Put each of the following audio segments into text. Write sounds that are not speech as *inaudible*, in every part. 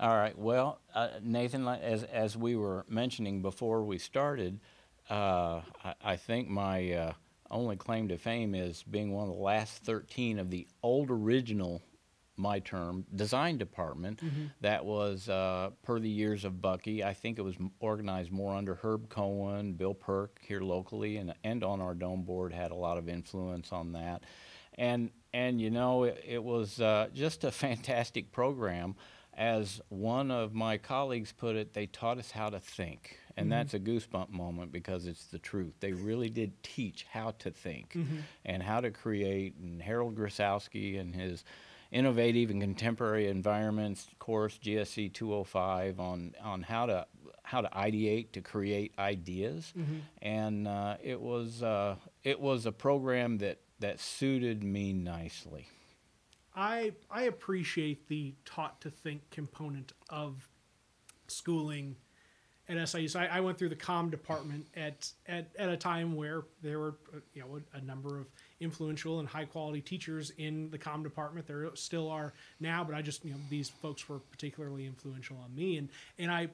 All right. Well, uh, Nathan, as as we were mentioning before we started, uh, I, I think my uh, only claim to fame is being one of the last 13 of the old original, my term, design department that was uh, per the years of Bucky. I think it was organized more under Herb Cohen, Bill Perk here locally, and and on our dome board had a lot of influence on that. And and you know it, it was uh, just a *laughs* fantastic program. As one of my colleagues put it, they taught us how to think. And that's a goosebump moment because it's the truth. They really did teach how to think and how to create. And Harold Grosowski and his innovative and contemporary environments course, GSC 205, on, on how to how to ideate to create ideas. And uh, it was uh, it was a program that that suited me nicely. I I appreciate the taught to think component of schooling at SIU. So I, I went through the comm department at, at at a time where there were uh, you know a, a number of influential and high quality teachers in the comm department. There still are now, but I just you know these folks were particularly influential on me, and and I.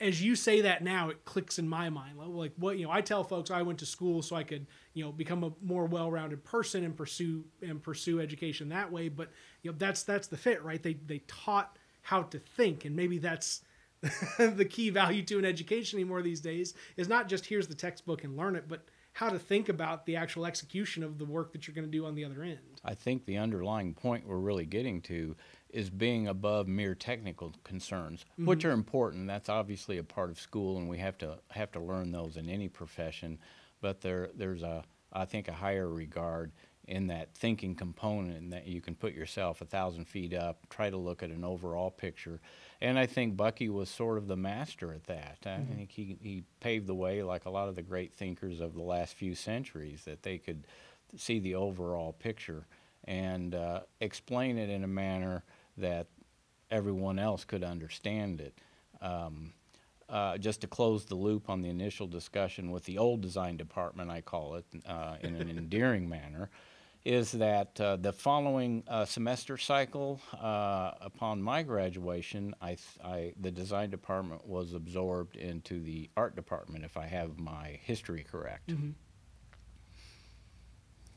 As you say that now, it clicks in my mind. Like- what you know, I tell folks I went to school so I could you know become a more well-rounded person and pursue and pursue education that way. But you know that's that's the fit, right? They they taught how to think, and maybe that's *laughs* the key value to an education anymore these days is not just here's the textbook and learn it, but how to think about the actual execution of the work that you're going to do on the other end. I think the underlying point we're really getting to is being above mere technical concerns, which are important. That's obviously a part of school, and we have to have to learn those in any profession. But there, there's a, I think, a higher regard in that thinking component, that you can put yourself a thousand feet up, try to look at an overall picture. And I think Bucky was sort of the master at that. I think he, he paved the way, like a lot of the great thinkers of the last few centuries, that they could see the overall picture and uh, explain it in a manner that everyone else could understand it. Um, uh, just to close the loop on the initial discussion with the old design department, I call it, uh, in an *laughs* endearing manner, is that uh, the following uh, semester cycle, uh, upon my graduation, I, th- I, the design department was absorbed into the art department, if I have my history correct.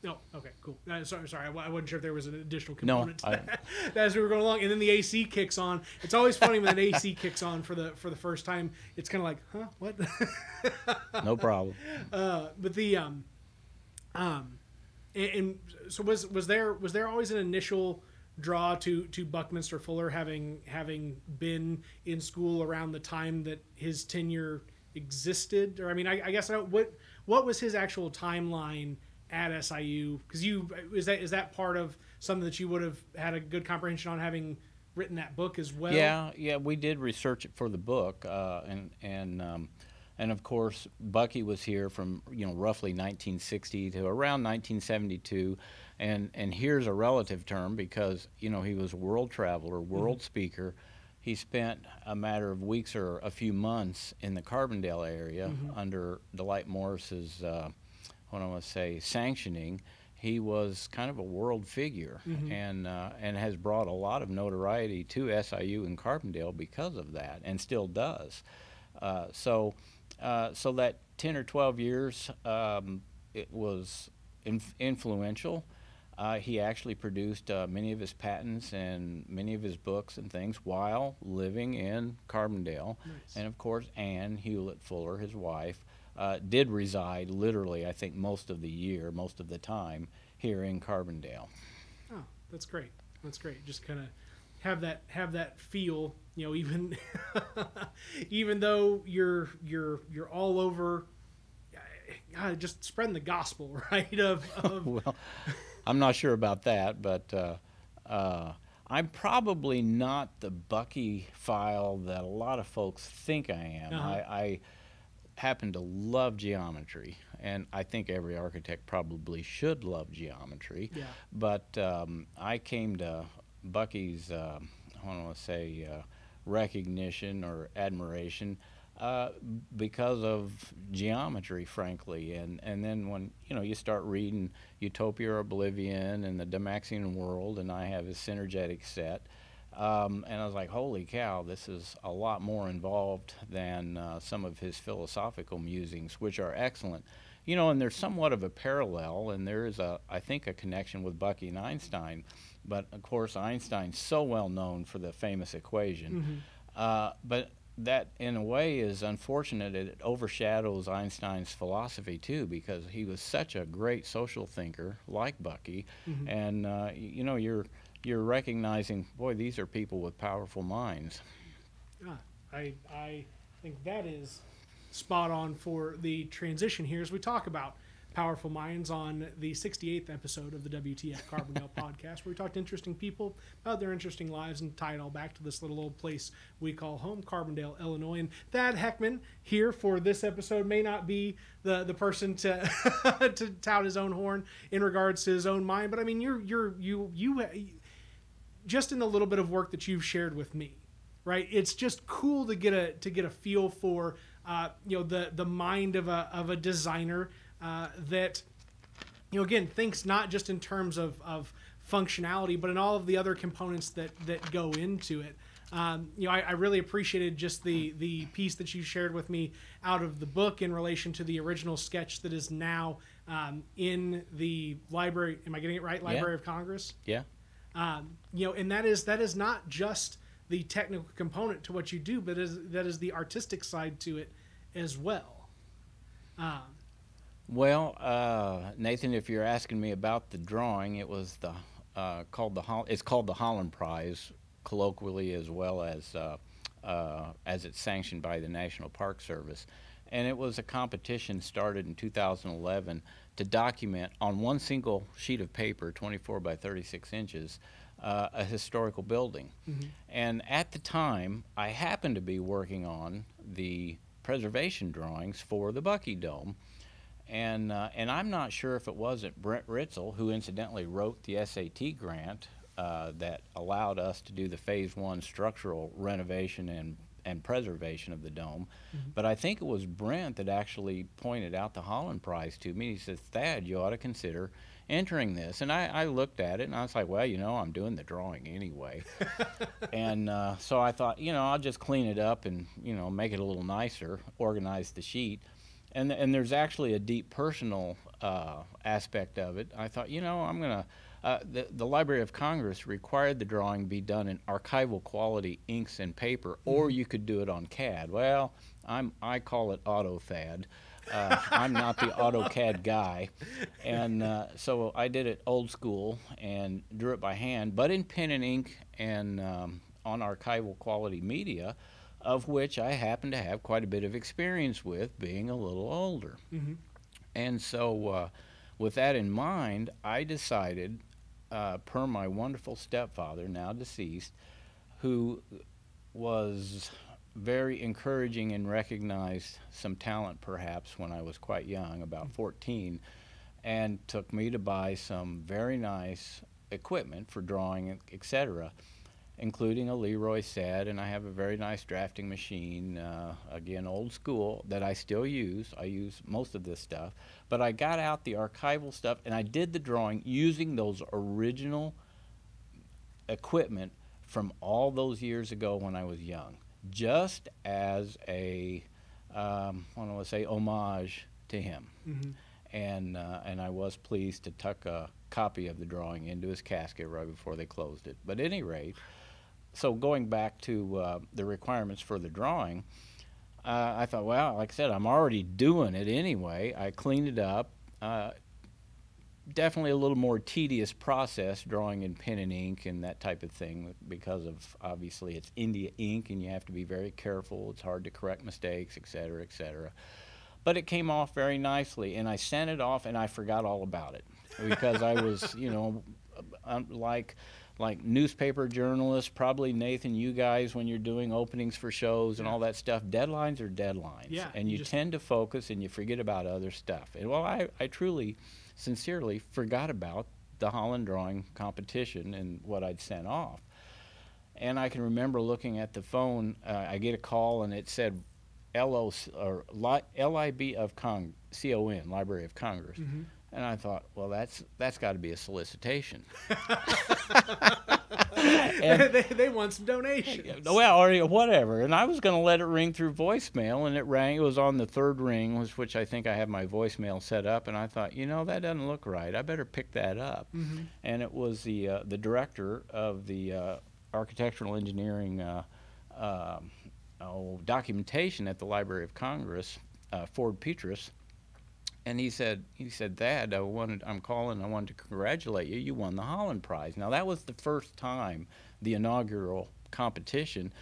No, okay, cool. Uh, sorry, sorry, I I wasn't sure if there was an additional No, component to I- that *laughs* as we were going along, and then the AC kicks on. It's always funny when an AC *laughs* kicks on for the for the first time. It's kind of like, huh, what? *laughs* No problem. uh, but the um, um, and, and so was was there was there always an initial draw to to Buckminster Fuller having having been in school around the time that his tenure existed, or I mean, I, I guess I don't, what what was his actual timeline at SIU? Because you is that is that part of something that you would have had a good comprehension on having written that book as well? Yeah, yeah, we did research it for the book, uh, and and um, and of course Bucky was here from you know roughly 1960 to around 1972, and and here's a relative term because you know he was a world traveler, world speaker. He spent a matter of weeks or a few months in the Carbondale area under Delyte Morris's, uh, what I want to say, sanctioning he was kind of a world figure and uh, and has brought a lot of notoriety to SIU and Carbondale because of that, and still does. Uh, so, uh, so that ten or twelve years, um, it was inf- influential. Uh, he actually produced uh, many of his patents and many of his books and things while living in Carbondale. Nice. And of course, Anne Hewlett Fuller, his wife, uh, did reside literally, I think, most of the year, most of the time here in Carbondale. Oh, that's great. That's great. Just kind of have that have that feel, you know, even *laughs* even though you're you're you're all over God, just spreading the gospel, *laughs* right? Of, of *laughs* well, I'm not sure about that, but uh, uh, I'm probably not the Buckyphile that a lot of folks think I am. Uh-huh. I, I happen to love geometry, and I think every architect probably should love geometry. Yeah. But um, I came to Bucky's, uh, I want to say, uh, recognition or admiration uh, because of geometry, frankly. And, and then when you know you start reading Utopia or Oblivion and the Dymaxion World, and I have a synergetic set, Um, and I was like, holy cow, this is a lot more involved than uh, some of his philosophical musings, which are excellent. You know, and there's somewhat of a parallel, and there is, a, I think, a connection with Bucky and Einstein. But of course, Einstein's so well known for the famous equation. Mm-hmm. Uh, but that, in a way, is unfortunate. It overshadows Einstein's philosophy too, because he was such a great social thinker, like Bucky. Mhm. And uh, y- you know, you're you're recognizing, boy, these are people with powerful minds. Ah, I I think that is spot on for the transition here as we talk about powerful minds on the 68th episode of the WTF Carbondale *laughs* podcast, where we talk to interesting people about their interesting lives and tie it all back to this little old place we call home, Carbondale, Illinois. And Thad Heckman here for this episode may not be the the person to *laughs* to tout his own horn in regards to his own mind, but I mean you're you're you you just in the little bit of work that you've shared with me right? It's just cool to get a to get a feel for uh, you know the the mind of a of a designer uh, that you know again thinks not just in terms of of functionality but in all of the other components that that go into it. Um, you know I, I really appreciated just the the piece that you shared with me out of the book in relation to the original sketch that is now um, in the library. Am i getting it right? Library of congress? Yeah. Um, you know, and that is that is not just the technical component to what you do, but is that is the artistic side to it as well. Um, Well, uh, Nathan, if you're asking me about the drawing, it was the uh, called the it's called the Holland Prize, colloquially as well as uh, uh, as it's sanctioned by the National Park Service, and it was a competition started in 2011 to document on one single sheet of paper, 24 by 36 inches, uh, a historical building. And at the time, I happened to be working on the preservation drawings for the Bucky Dome. And, uh, and I'm not sure if it wasn't Brent Ritzel, who incidentally wrote the SAT grant uh, that allowed us to do the phase one structural renovation and, and preservation of the dome. But I think it was Brent that actually pointed out the Holland Prize to me. He says, Thad, you ought to consider entering this. And I, I looked at it and I was like, well, you know, I'm doing the drawing anyway. *laughs* and uh, so I thought, you know, I'll just clean it up and, you know, make it a little nicer, organize the sheet. And, and there's actually a deep personal uh, aspect of it. I thought, you know, I'm going to. Uh, the, the Library of Congress required the drawing be done in archival quality inks and paper, or you could do it on CAD. Well, I'm, I call it AutoThad. Uh, *laughs* I'm not the AutoCAD guy. And uh, so I did it old school and drew it by hand, but in pen and ink and um, on archival quality media, of which I happen to have quite a bit of experience with being a little older. Mhm. And so, uh, with that in mind, I decided, uh, per my wonderful stepfather, now deceased, who was very encouraging and recognized some talent perhaps when I was quite young, about 14, and took me to buy some very nice equipment for drawing, etc., including a Leroy set, and I have a very nice drafting machine, uh, again, old school, that I still use. I use most of this stuff. But I got out the archival stuff and I did the drawing using those original equipment from all those years ago when I was young, just as a, um, I want to say, homage to him. Mhm. And, uh, and I was pleased to tuck a copy of the drawing into his casket right before they closed it. But at any rate, so going back to uh, the requirements for the drawing, uh, I thought, well, like I said, I'm already doing it anyway. I cleaned it up. Uh, definitely a little more tedious process drawing in pen and ink and that type of thing because of obviously it's India ink and you have to be very careful. It's hard to correct mistakes, et cetera, et cetera. But it came off very nicely, and I sent it off, and I forgot all about it because I was, you know, *laughs* um, like like newspaper journalists, probably Nathan, you guys, when you're doing openings for shows and all that stuff, deadlines are deadlines, Yeah, and you you tend to focus and you forget about other stuff. And well, I, I truly, sincerely forgot about the Holland drawing competition and what I'd sent off. And I can remember looking at the phone. Uh, I get a call and it said LO or Li- LIB of Cong CON Library of Congress. Mhm. And I thought, well, that's that's got to be a solicitation. *laughs* And- they, they want some donations. well, or whatever. And I was going to let it ring through voicemail, and it rang. It was on the third ring, which, I think I have my voicemail set up. And I thought, you know, that doesn't look right. I better pick that up. Mhm. And it was the uh, the director of the uh, architectural engineering uh, um oh, documentation at the Library of Congress, uh, Ford Peatross. And he said, he said, Thad, I wanted, I'm calling. I wanted to congratulate you. You won the Holland Prize. Now that was the first time, the inaugural competition,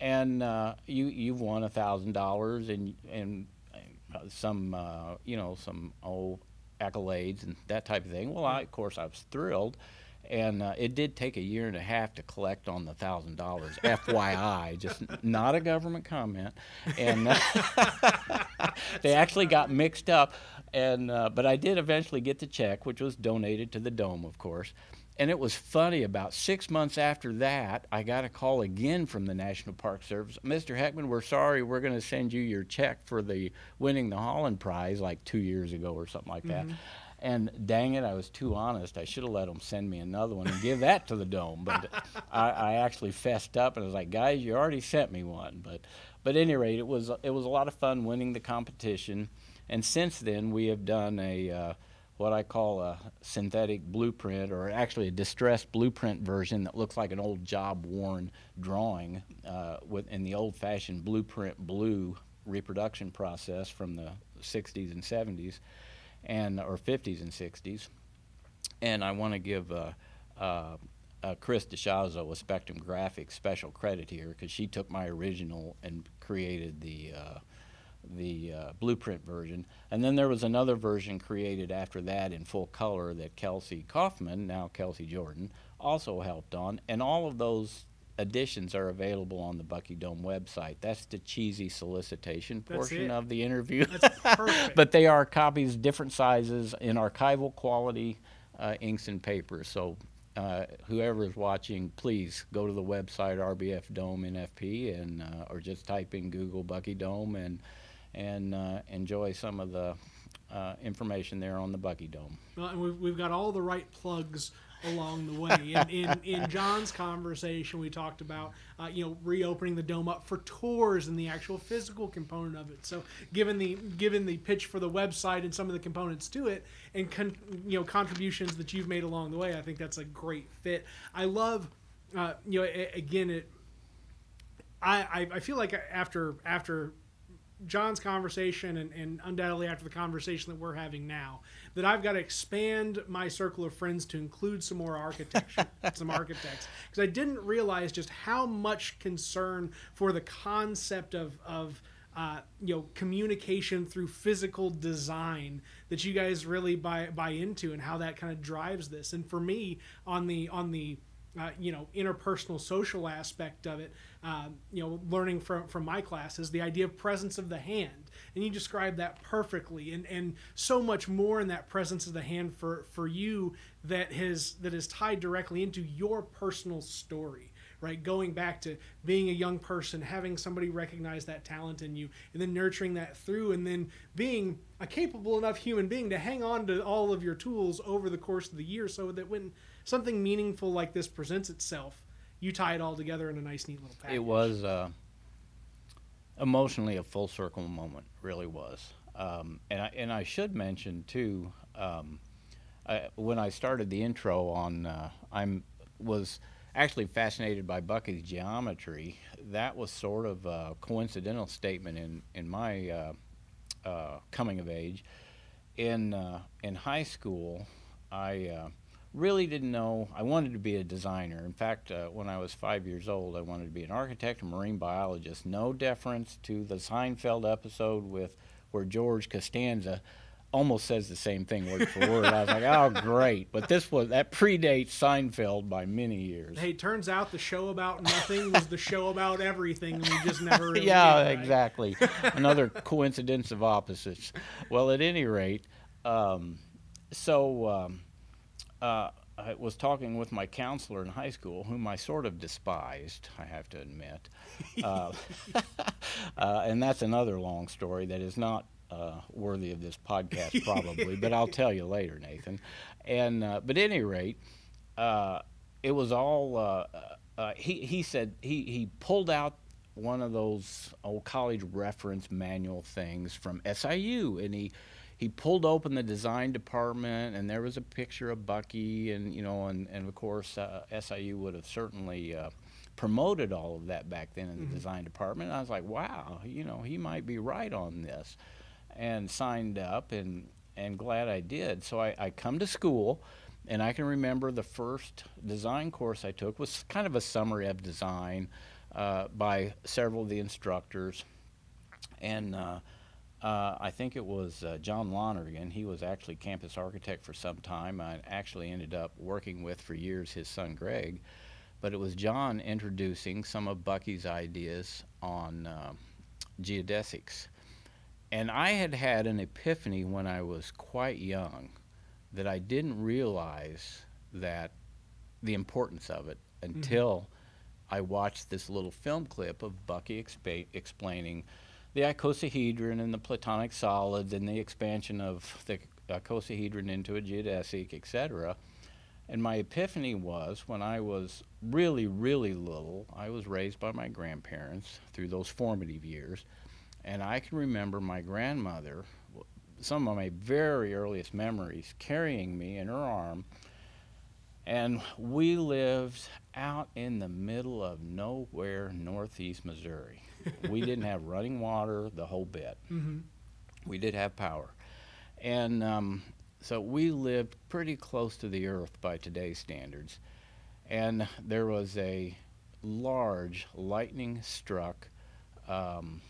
and uh, you you've won a thousand dollars and and uh, some uh, you know some old accolades and that type of thing. Well, I, of course I was thrilled. And uh, it did take a year and a half to collect on the thousand dollars. *laughs* FYI, just not a government comment. And uh, *laughs* they actually got mixed up. And uh, but I did eventually get the check, which was donated to the dome, of course. And it was funny. About six months after that, I got a call again from the National Park Service. Mr. Heckman, we're sorry. We're going to send you your check for the winning the Holland Prize like two years ago or something like that. And dang it, I was too honest. I should have let them send me another one and give that to the dome. But *laughs* I, I actually fessed up and I was like, guys, you already sent me one. But but at any rate, it was it was a lot of fun winning the competition. And since then, we have done a uh, what I call a synthetic blueprint, or actually a distressed blueprint version that looks like an old job-worn drawing uh, with in the old-fashioned blueprint blue reproduction process from the 60s and 70s and or 50s and 60s. And I want to give uh, uh, uh, Chris DeShazo a Spectrum Graphics special credit here because she took my original and created the uh, the uh, blueprint version. And then there was another version created after that in full color that Kelsey Kaufman, now Kelsey Jordan, also helped on. And all of those editions are available on the Bucky Dome website. That's the cheesy solicitation That's portion it. of the interview. *laughs* But they are copies, different sizes, in archival quality uh, inks and papers. So uh, whoever is watching, please go to the website RBF Dome NFP and uh, or just type in Google Bucky Dome and and uh, enjoy some of the uh, information there on the Bucky Dome. Well, and we've, we've got all the right plugs along the way. In, in, in John's conversation, we talked about uh, you know reopening the dome up for tours and the actual physical component of it. So given the given the pitch for the website and some of the components to it, and con, you know contributions that you've made along the way, I think that's a great fit. I love uh, you know a- again it. I, I, I feel like after after John's conversation and, and undoubtedly after the conversation that we're having now, that I've got to expand my circle of friends to include some more architecture, *laughs* some architects, because I didn't realize just how much concern for the concept of of uh, you know communication through physical design that you guys really buy buy into and how that kind of drives this. And for me, on the on the uh, you know interpersonal social aspect of it um, you know learning from from my classes the idea of presence of the hand. And you described that perfectly and and so much more in that presence of the hand for for you that has that is tied directly into your personal story right? Going back to being a young person having somebody recognize that talent in you and then nurturing that through and then being a capable enough human being to hang on to all of your tools over the course of the year so that when something meaningful like this presents itself you tie it all together in a nice neat little package It was uh, emotionally a full circle moment, really was. Um, and I and I should mention too, um, I, when I started the intro on, uh, I'm was actually fascinated by Bucky's geometry. That was sort of a coincidental statement in in my uh, uh, coming of age. In uh, in high school, I uh, really didn't know. I wanted to be a designer. In fact, uh, when I was five years old, I wanted to be an architect, a marine biologist. No deference to the Seinfeld episode with where George Costanza almost says the same thing word for word. I was like, oh, great. But this was that predates Seinfeld by many years. hey turns out the show about nothing was the show about everything and we just never *laughs* really yeah, did, right? exactly. Another coincidence of opposites. Well, at any rate, um, so um, uh, I was talking with my counselor in high school, whom I sort of despised, I have to admit. *laughs* Uh, *laughs* uh, and that's another long story that is not uh, worthy of this podcast, *laughs* probably, but I'll tell you later, Nathan. And uh, but at any rate, uh, it was all uh, uh, he he said he he pulled out one of those old college reference manual things from SIU, and he he pulled open the design department, and there was a picture of Bucky, and you know, and and of course uh, SIU would have certainly. Uh, promoted all of that back then in the design department. And I was like, wow, you know, he might be right on this, and signed up and and glad I did. So I, I come to school, and I can remember the first design course I took was kind of a summary of design uh, by several of the instructors, and. Uh, uh, I think it was uh, John Lonergan. He was actually campus architect for some time. I actually ended up working with for years his son Greg but it was John introducing some of Bucky's ideas on uh, geodesics. And I had had an epiphany when I was quite young that I didn't realize that the importance of it until mm-hmm. I watched this little film clip of Bucky expa- explaining the icosahedron and the platonic solids and the expansion of the icosahedron into a geodesic, etc. And my epiphany was when I was really, really little, I was raised by my grandparents through those formative years. And I can remember my grandmother, some of my very earliest memories, carrying me in her arm. And we lived out in the middle of nowhere, northeast Missouri. We didn't have running water, the whole bit. Mm-hmm. We did have power. And um, so we lived pretty close to the earth by today's standards. And there was a large lightning struck um,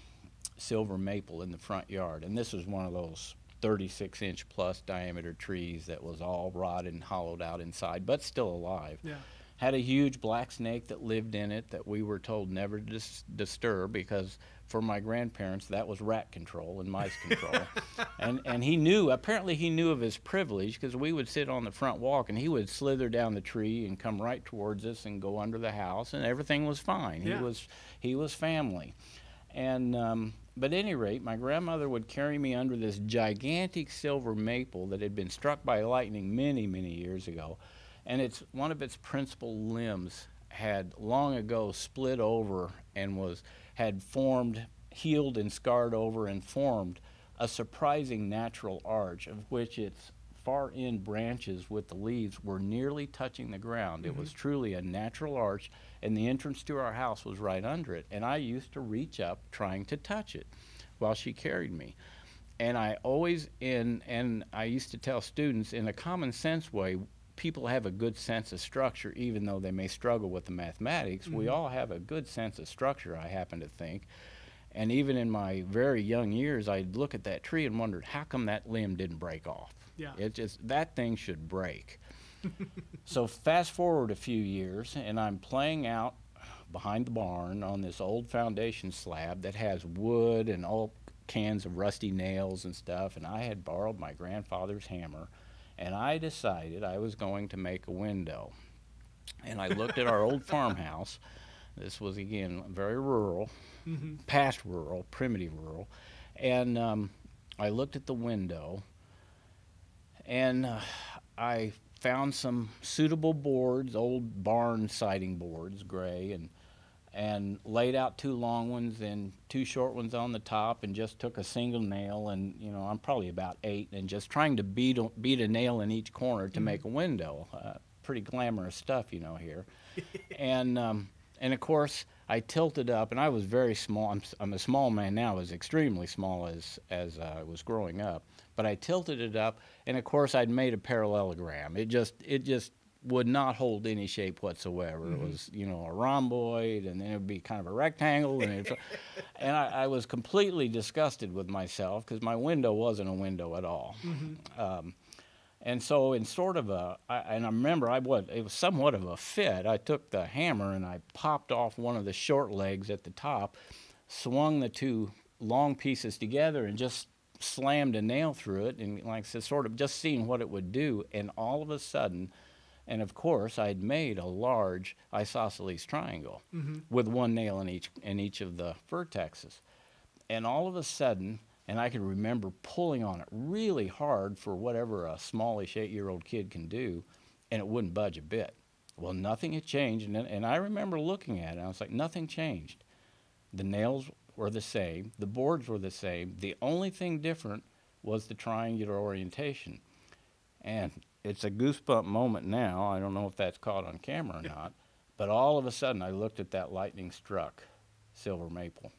silver maple in the front yard. And this was one of those 36 inch plus diameter trees that was all rotted and hollowed out inside, but still alive. Yeah had a huge black snake that lived in it that we were told never to dis- disturb because for my grandparents that was rat control and mice *laughs* control. And and he knew apparently he knew of his privilege because we would sit on the front walk and he would slither down the tree and come right towards us and go under the house and everything was fine. Yeah. he was he was family. And um, but at any rate, my grandmother would carry me under this gigantic silver maple that had been struck by lightning many, many years ago and it's one of its principal limbs had long ago split over and was had formed, healed and scarred over and formed a surprising natural arch of which its far end branches with the leaves were nearly touching the ground. Mm-hmm. It was truly a natural arch, and the entrance to our house was right under it. And I used to reach up trying to touch it while she carried me. And I always in and I used to tell students in a common sense way, people have a good sense of structure, even though they may struggle with the mathematics. Mm-hmm. We all have a good sense of structure, I happen to think. And even in my very young years, I'd look at that tree and wondered how come that limb didn't break off. Yeah. It just that thing should break. *laughs* so fast forward a few years, and I'm playing out behind the barn on this old foundation slab that has wood and all cans of rusty nails and stuff. And I had borrowed my grandfather's hammer and I decided I was going to make a window. And I looked at our old *laughs* farmhouse. This was again very rural, mm-hmm. past rural, primitive rural, and um, I looked at the window, and uh, I found some suitable boards, old barn siding boards, gray, and and laid out two long ones and two short ones on the top and just took a single nail and you know I'm probably about eight and just trying to beat a, beat a nail in each corner to mm-hmm. make a window. Uh, pretty glamorous stuff, you know here. *laughs* and um, and of course I tilted up and I was very small. I'm, I'm a small man now. I was extremely small as as uh, I was growing up. But I tilted it up and of course I'd made a parallelogram. It just it just would not hold any shape whatsoever. Mm-hmm. It was, you know, a rhomboid, and then it would be kind of a rectangle, and *laughs* and I, I, was completely disgusted with myself because my window wasn't a window at all. Mm-hmm. Um, and so, in sort of a, I, and I remember I was it was somewhat of a fit. I took the hammer and I popped off one of the short legs at the top, swung the two long pieces together, and just slammed a nail through it, and like I said, sort of just seeing what it would do, and all of a sudden and of course, I'd made a large isosceles triangle mm-hmm. with one nail in each in each of the vertexes. And all of a sudden, and I can remember pulling on it really hard for whatever a smallish eight-year-old kid can do, and it wouldn't budge a bit. Well, nothing had changed, and, and I remember looking at it. and I was like, nothing changed. The nails were the same, the boards were the same. The only thing different was the triangular orientation. And it's a goosebump moment now. I don't know if that's caught on camera or not, but all of a sudden I looked at that lightning struck silver maple,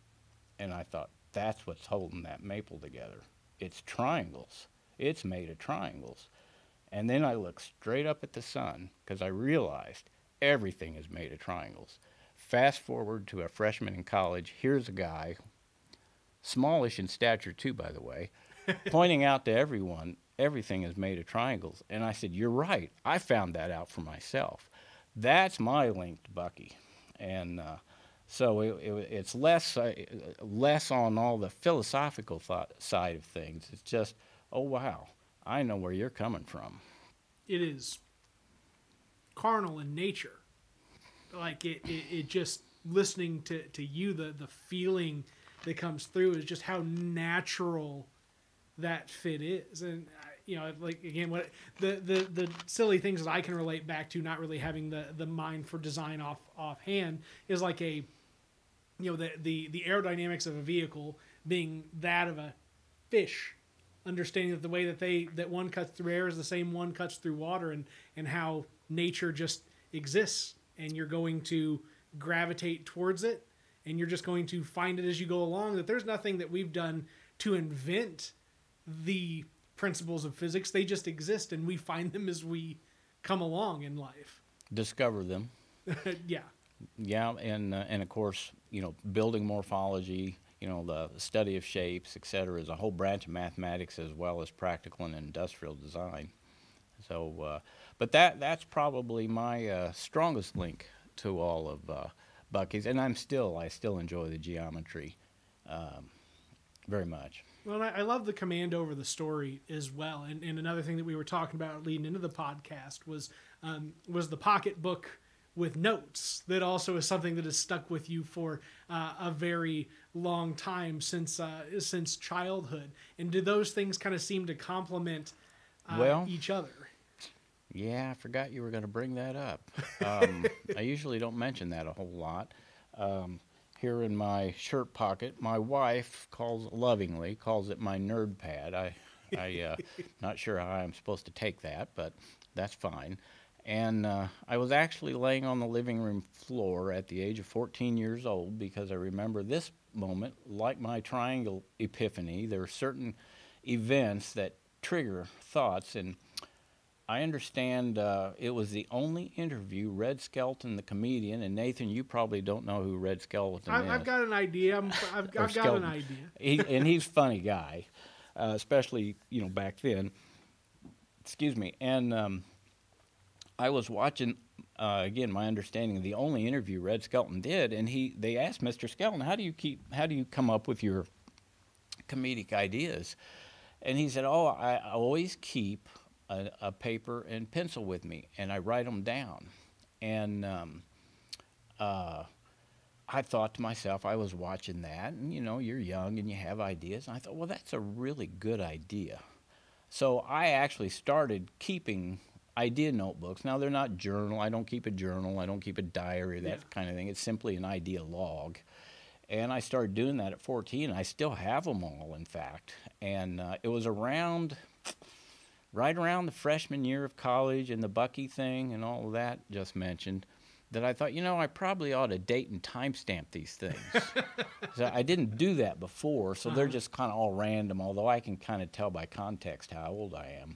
and I thought, that's what's holding that maple together. It's triangles. It's made of triangles. And then I looked straight up at the sun because I realized everything is made of triangles. Fast forward to a freshman in college. Here's a guy, smallish in stature too, by the way, *laughs* pointing out to everyone everything is made of triangles. And I said, You're right. I found that out for myself. That's my link to Bucky. And uh, so it, it, it's less, uh, less on all the philosophical thought side of things. It's just, oh, wow, I know where you're coming from. It is carnal in nature. Like it, it, it just listening to, to you, the, the feeling that comes through is just how natural that fit is. And, you know, like again, what the, the, the silly things that I can relate back to, not really having the, the mind for design off offhand is like a, you know, the, the, the aerodynamics of a vehicle being that of a fish understanding that the way that they that one cuts through air is the same one cuts through water and and how nature just exists and you're going to gravitate towards it and you're just going to find it as you go along that there's nothing that we've done to invent the principles of physics they just exist and we find them as we come along in life Discover them. *laughs* yeah Yeah, and uh, and of course, you know, building morphology, you know, the study of shapes, et cetera, is a whole branch of mathematics as well as practical and industrial design. So, uh, but that that's probably my uh, strongest link to all of uh, Bucky's, and I'm still I still enjoy the geometry um, very much. Well, I, I love the command over the story as well. And, and another thing that we were talking about leading into the podcast was um, was the pocketbook with notes. That also is something that has stuck with you for uh, a very long time since uh, since childhood. And do those things kind of seem to complement uh, Well- each other? Yeah, I forgot you were going to bring that up. Um, *laughs* I usually don't mention that a whole lot. Um, here in my shirt pocket, my wife calls lovingly calls it my nerd pad. I, I, uh, *laughs* not sure how I'm supposed to take that, but that's fine. And uh, I was actually laying on the living room floor at the age of 14 years old because I remember this moment, like my triangle epiphany. There are certain events that trigger thoughts, and I understand uh, it was the only interview Red Skelton, the comedian, and Nathan, you probably don't know who Red Skelton I, is. I've got an idea. I'm, I've, *laughs* Or I've got an Skelton. idea. He, and he's a funny guy, uh, especially you know back then. Excuse me. And um, I was watching uh, again. My understanding, the only interview Red Skelton did, and he they asked Mr. Skelton, "How do you keep? How do you come up with your comedic ideas?" And he said, "Oh, I, I always keep a, a paper and pencil with me, and I write them down." And um, uh, I thought to myself, I was watching that, and you know, you're young and you have ideas. And I thought, well, that's a really good idea. So I actually started keeping idea notebooks. Now, they're not journal. I don't keep a journal. I don't keep a diary, that Yeah. kind of thing. It's simply an idea log. And I started doing that at 14. I still have them all, in fact. And uh, it was around, right around the freshman year of college and the Bucky thing and all of that just mentioned that I thought, you know, I probably ought to date and timestamp these things. *laughs* so I didn't do that before, so they're Uh-huh. just kind of all random, although I can kind of tell by context how old I am.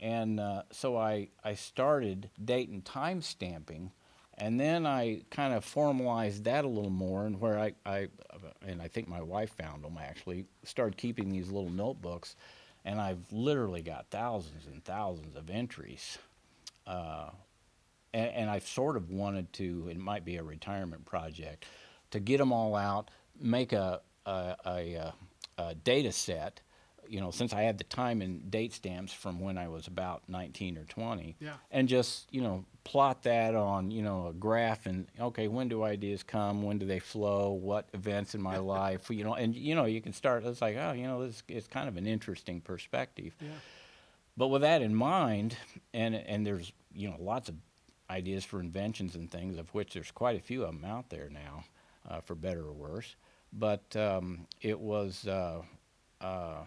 And uh, so I, I started date and time stamping, and then I kind of formalized that a little more, and where I, I and I think my wife found them actually, started keeping these little notebooks, and I've literally got thousands and thousands of entries. Uh, and, and I've sort of wanted to, it might be a retirement project, to get them all out, make a, a, a, a, a data set, you know, since I had the time and date stamps from when I was about 19 or 20, Yeah. and just, you know, plot that on, you know, a graph and, okay, when do ideas come? When do they flow? What events in my *laughs* life? You know, and, you know, you can start, it's like, oh, you know, this is kind of an interesting perspective. Yeah. But with that in mind, and and there's you know lots of ideas for inventions and things, of which there's quite a few of them out there now, uh, for better or worse. But um, it was uh, uh,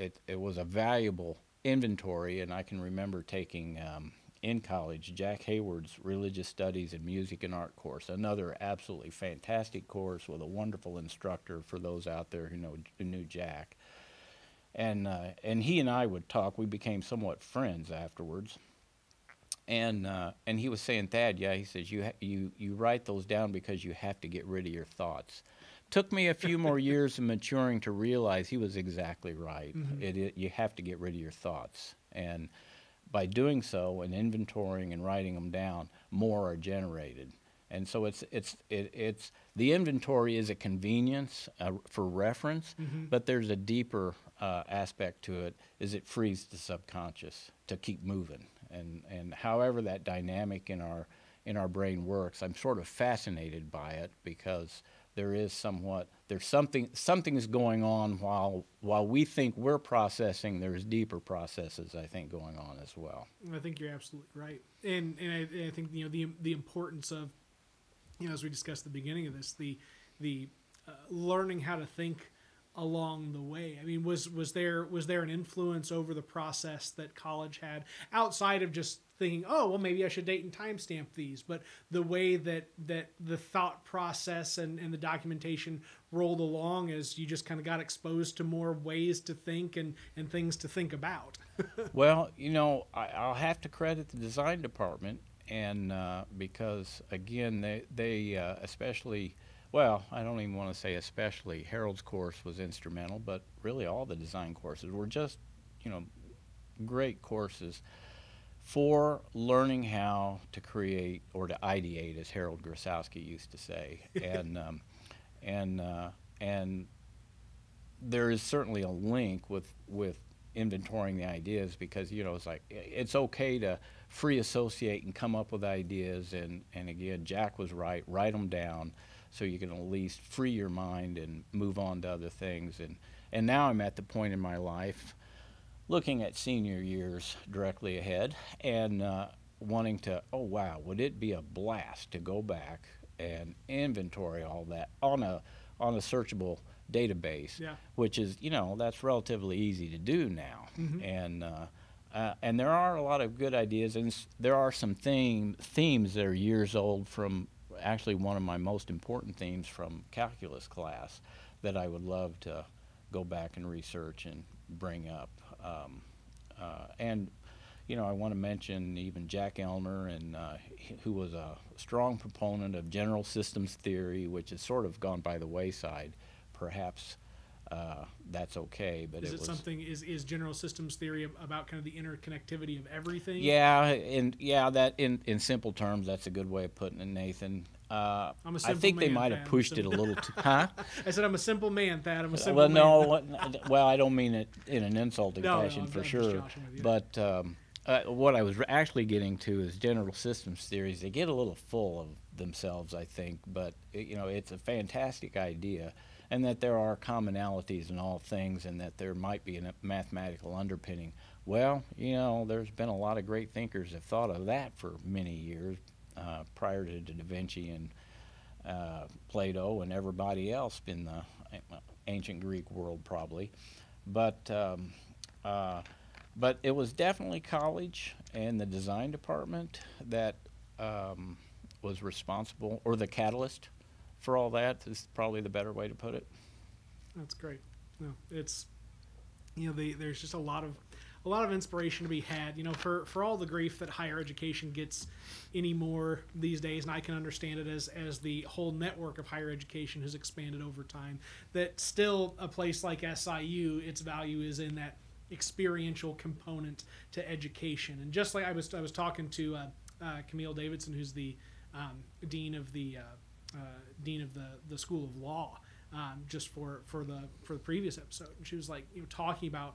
it it was a valuable inventory, and I can remember taking um, in college Jack Hayward's Religious Studies and Music and Art course, another absolutely fantastic course with a wonderful instructor for those out there who know who knew Jack. And uh, and he and I would talk. We became somewhat friends afterwards. And uh, and he was saying, Thad, yeah, he says you you you write those down because you have to get rid of your thoughts took me a few more *laughs* years of maturing to realize he was exactly right. Mm-hmm. It, it, you have to get rid of your thoughts, and by doing so and inventorying and writing them down, more are generated. And so it's it's it, it's the inventory is a convenience uh, for reference, mm-hmm. but there's a deeper uh, aspect to it. Is it frees the subconscious to keep moving, and and however that dynamic in our in our brain works, I'm sort of fascinated by it because there is somewhat there's something something's going on while while we think we're processing there's deeper processes i think going on as well. I think you're absolutely right. And and i, I think you know the the importance of you know as we discussed at the beginning of this the the uh, learning how to think along the way. I mean was was there was there an influence over the process that college had outside of just thinking, oh, well, maybe I should date and timestamp these. But the way that that the thought process and, and the documentation rolled along as you just kind of got exposed to more ways to think and, and things to think about. *laughs* well, you know, I, will have to credit the design department, and uh, because again, they they uh, especially. Well, I don't even want to say especially. Harold's course was instrumental, but really all the design courses were just, you know, great courses for learning how to create or to ideate, as Harold Grosowski used to say, *laughs* and um, and uh, and there is certainly a link with with inventorying the ideas because you know it's like it's okay to free associate and come up with ideas. And and again Jack was right write them down so you can at least free your mind and move on to other things. And and now I'm at the point in my life looking at senior years directly ahead and uh, wanting to, oh wow, would it be a blast to go back and inventory all that on a on a searchable database, yeah. which is you know that's relatively easy to do now, mm-hmm. and uh, uh, and there are a lot of good ideas, and there are some theme, themes that are years old from actually one of my most important themes from calculus class that I would love to go back and research and bring up. Um, uh, and you know, I want to mention even Jack Elmer, and uh, who was a strong proponent of general systems theory, which has sort of gone by the wayside. Perhaps uh, that's okay, but is it, it something? Is is general systems theory about kind of the interconnectivity of everything? Yeah, and yeah, that in in simple terms, that's a good way of putting it, Nathan. Uh, I think they might have pushed it a little *laughs* too. Huh? I said I'm a simple man, Thad. I'm a simple well, man. no, well, I don't mean it in an insulting *laughs* no, fashion no, for sure. But um, uh, what I was actually getting to is general systems theories. They get a little full of themselves, I think, but you know, it's a fantastic idea, and that there are commonalities in all things, and that there might be a mathematical underpinning. Well, you know, there's been a lot of great thinkers have thought of that for many years, uh, prior to Da Vinci and uh, Plato and everybody else in the ancient Greek world, probably. But um, uh, but it was definitely college and the design department that um, was responsible, or the catalyst for all that is probably the better way to put it. That's great. No, it's you know, the, there's just a lot of a lot of inspiration to be had. You know, for for all the grief that higher education gets anymore these days, and I can understand it as as the whole network of higher education has expanded over time. That still a place like SIU, its value is in that experiential component to education. And just like I was I was talking to uh, uh, Camille Davidson, who's the um, dean of the uh, uh dean of the the School of Law. Um, just for, for the for the previous episode, and she was like, you know, talking about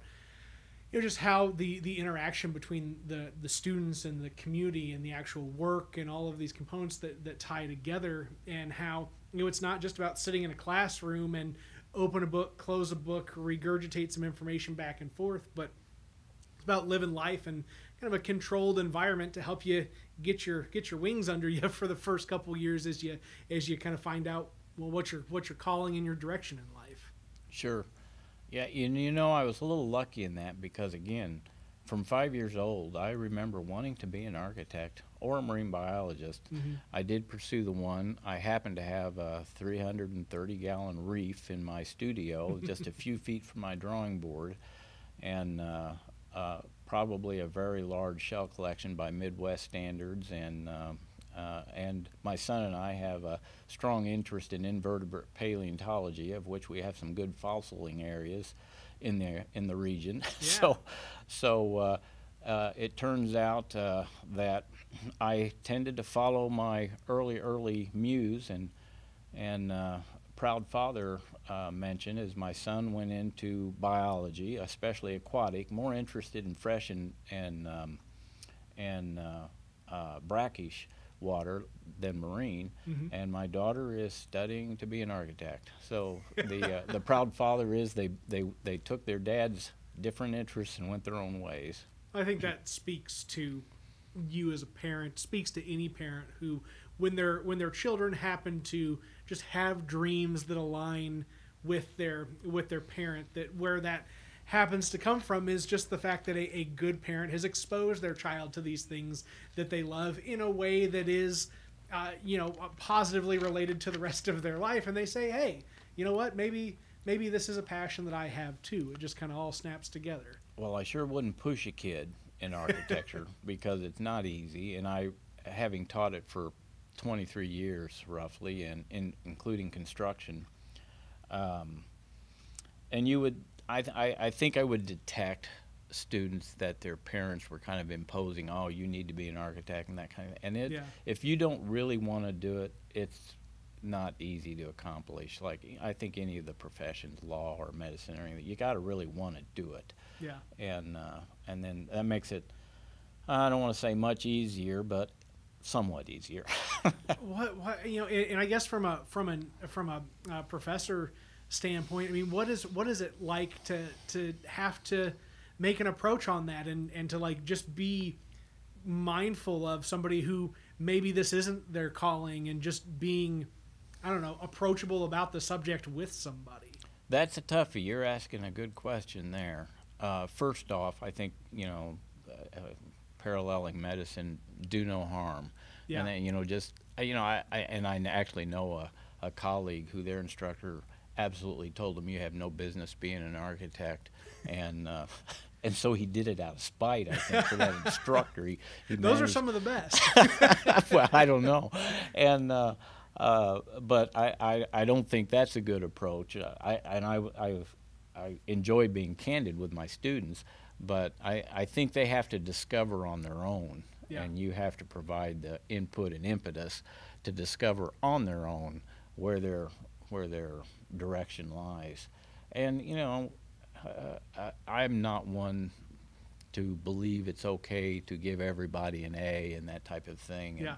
you know just how the the interaction between the the students and the community and the actual work and all of these components that that tie together and how you know it's not just about sitting in a classroom and open a book close a book regurgitate some information back and forth but it's about living life and kind of a controlled environment to help you get your get your wings under *laughs* you for the first couple years as you as you kind of find out well what your what your calling and your direction in life. Sure. Yeah, you, you know, I was a little lucky in that because, again, from five years old, I remember wanting to be an architect or a marine biologist. Mhm. I did pursue the one. I happened to have a 330 gallon reef in my studio, just a *laughs* few feet from my drawing board, and uh, uh, probably a very large shell collection by Midwest standards. And um uh, and my son and I have a strong interest in invertebrate paleontology, of which we have some good fossiling areas in the in the region. *laughs* so, so uh, uh, it turns out uh, that I tended to follow my early early muse and and uh, proud father uh, mentioned as my son went into biology, especially aquatic, more interested in fresh and and um, and uh, uh, brackish water than marine, Mhm. and my daughter is studying to be an architect. So the uh, the proud father is they they they took their dad's different interests and went their own ways. I think that speaks to you as a parent, speaks to any parent who when their when their children happen to just have dreams that align with their with their parent that where that happens to come from is just the fact that a, a good parent has exposed their child to these things that they love in a way that is uh, you know positively related to the rest of their life. And they say hey you know what? Maybe maybe this is a passion that i have too. It just kind of all snaps together. Well, I sure wouldn't push a kid in architecture *laughs* because it's not easy, and I, having taught it for 23 years roughly, and in, including construction, um, and you would, I, I, I think I would detect students that their parents were kind of imposing, oh, you need to be an architect and that kind of, and it, Yeah. if you don't really want to do it, it's not easy to accomplish. Like I think any of the professions, law or medicine or anything, you got to really want to do it yeah and uh, and then that makes it I don't want to say much easier, but somewhat easier. *laughs* what, what you know and, and i guess from a from a from a uh, professor standpoint i mean what is what is it like to to have to make an approach on that and and to like just be mindful of somebody who maybe this isn't their calling and just being i don't know approachable about the subject with somebody That's a toughie. You're asking a good question there. Uh, first off, I think you know, uh, uh, paralleling medicine do no harm. Yeah. And then, you know, just uh, you know, I, I and I actually know a, a colleague who their instructor absolutely told him you have no business being an architect, and uh, *laughs* and so he did it out of spite. I think for that *laughs* instructor, he, he those are some of the best *laughs* well, I don't know, and uh, uh, but I, I, I don't think that's a good approach. Uh, I and I I I enjoy being candid with my students, but I, I think they have to discover on their own, Yeah. and you have to provide the input and impetus to discover on their own where their where their direction lies, and you know. Uh, I, I'm not one to believe it's okay to give everybody an A and that type of thing. And, Yeah.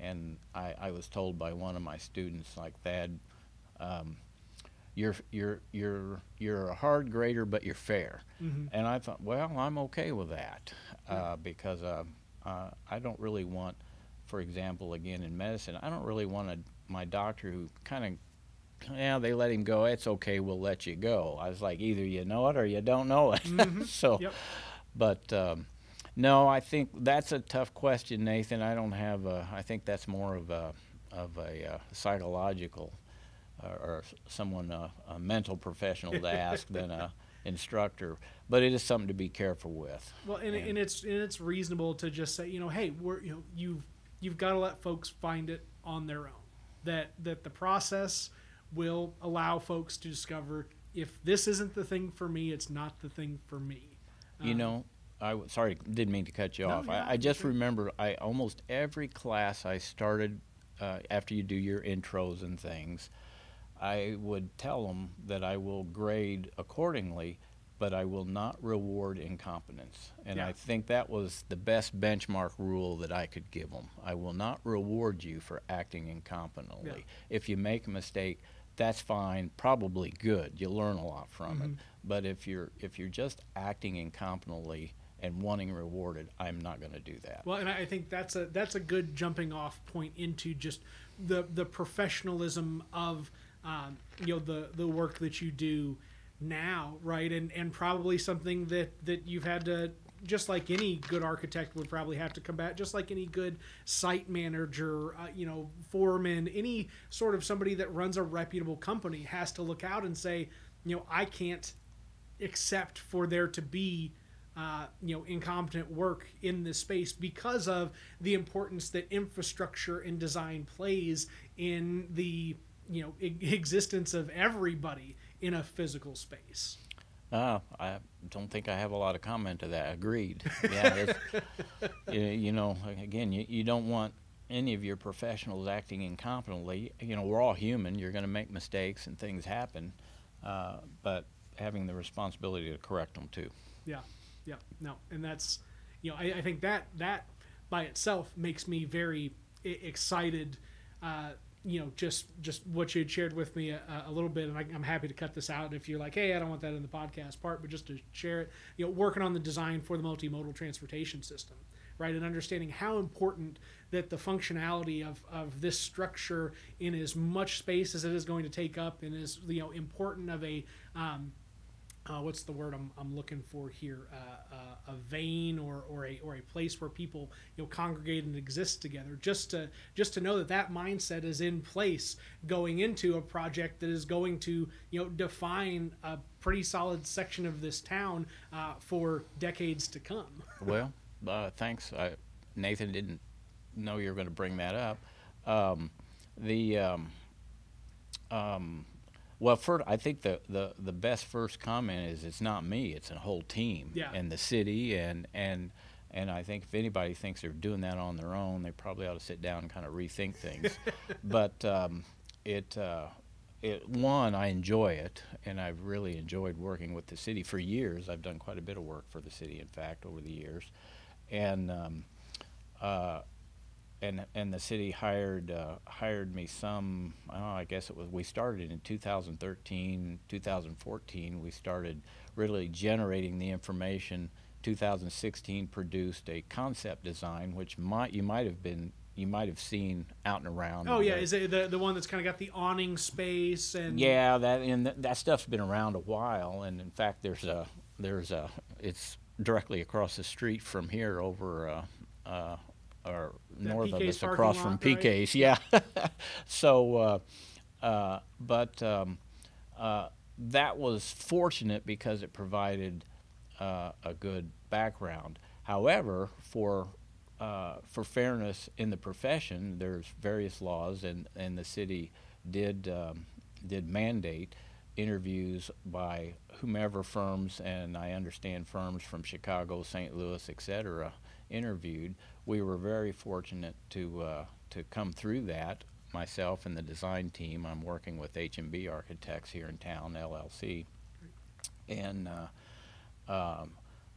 And I, I was told by one of my students, like Thad, um, you're you're you're you're a hard grader, but you're fair. Mm-hmm. And I thought, well, I'm okay with that uh, because uh, uh, I don't really want, for example, again in medicine, I don't really want a, my doctor who kind of yeah, they let him go. It's okay. We'll let you go. I was like, either you know it or you don't know it. Mhm. *laughs* so, Yep. but um, no, I think that's a tough question, Nathan. I don't have. A, I think that's more of a of a uh, psychological uh, or someone uh, a mental professional to ask *laughs* than a instructor. But it is something to be careful with. Well, and, And- and it's and it's reasonable to just say, you know, hey, we're you know you've you've got to let folks find it on their own. That that the process will allow folks to discover if this isn't the thing for me, it's not the thing for me. You Um, know, I w- sorry, didn't mean to cut you No, off. yeah, I, I just okay. remember I almost every class I started uh, after you do your intros and things, I would tell them that I will grade accordingly, but I will not reward incompetence. And Yeah. I think that was the best benchmark rule that I could give them. I will not reward you for acting incompetently. If you make a mistake, that's fine, probably good. You learn a lot from it. Mhm. But if you're if you're just acting incompetently and wanting rewarded, I'm not going to do that. Well, and I think that's a that's a good jumping off point into just the the professionalism of um, you know the the work that you do now, right? And and probably something that that you've had to just like any good architect would probably have to combat, just like any good site manager, uh, you know, foreman, any sort of somebody that runs a reputable company has to look out and say, you know, I can't accept for there to be uh, you know incompetent work in this space because of the importance that infrastructure and design plays in the you know existence of everybody in a physical space. Uh, I don't think I have a lot of comment to that. Agreed. *laughs* Yeah, you, you know, again, you, you don't want any of your professionals acting incompetently. You know, we're all human. You're going to make mistakes and things happen, uh, but having the responsibility to correct them too. Yeah, yeah, no, and that's you know I, I think that that by itself makes me very excited. Uh, you know, just just what you had shared with me a, a little bit, and I, I'm happy to cut this out if you're like, hey, I don't want that in the podcast part, but just to share it. You know, working on the design for the multimodal transportation system, right, and understanding how important that the functionality of of this structure in as much space as it is going to take up, and is you know important of a um, uh, what's the word I'm, I'm looking for here? Uh, uh, a vein or, or a or a place where people you know congregate and exist together. Just to just to know that that mindset is in place going into a project that is going to you know define a pretty solid section of this town uh, for decades to come. *laughs* Well, uh, thanks. I, Nathan didn't know you were going to bring that up. Um, the um, um, well, first, I think the, the, the best first comment is it's not me; it's a whole team Yeah. and the city, and and and I think if anybody thinks they're doing that on their own, they probably ought to sit down and kind of rethink things. *laughs* but um, it. Uh, it, one, I enjoy it, and I've really enjoyed working with the city for years. I've done quite a bit of work for the city, in fact, over the years, and um, uh, and and the city hired uh, hired me some. I, don't know, I guess it was we started in 2013, 2014. We started really generating the information. 2016 produced a concept design, which might you might have been you might have seen out and around. Oh yeah, is it the the one that's kind of got the awning space and yeah, that and th- that stuff's been around a while, and in fact, there's a there's a it's directly across the street from here, over uh, uh, or north of us, across from lot, right? PK's. Yeah. *laughs* so, uh, uh, but um, uh, that was fortunate because it provided uh, a good background. However, for uh, for fairness in the profession, there's various laws, and, and the city did um, did mandate interviews by whomever firms, and I understand firms from Chicago, St. Louis, et cetera, interviewed. We were very fortunate to uh, to come through that. Myself and the design team. I'm working with H&B Architects here in town, LLC, and uh, um,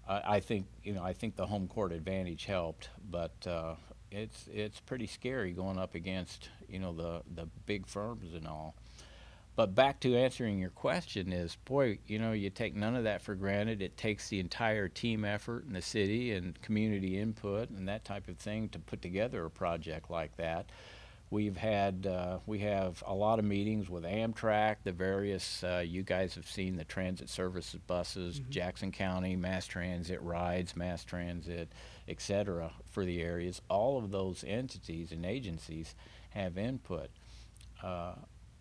I, I think you know I think the home court advantage helped, but uh, it's it's pretty scary going up against you know the the big firms and all. But back to answering your question is, boy, you know, you take none of that for granted. It takes the entire team effort in the city and community input and that type of thing to put together a project like that. We've had, uh, we have a lot of meetings with Amtrak, the various, uh, you guys have seen the transit services buses, Jackson County, Mass Transit rides, Mass Transit, et cetera, for the areas. All of those entities and agencies have input. Uh,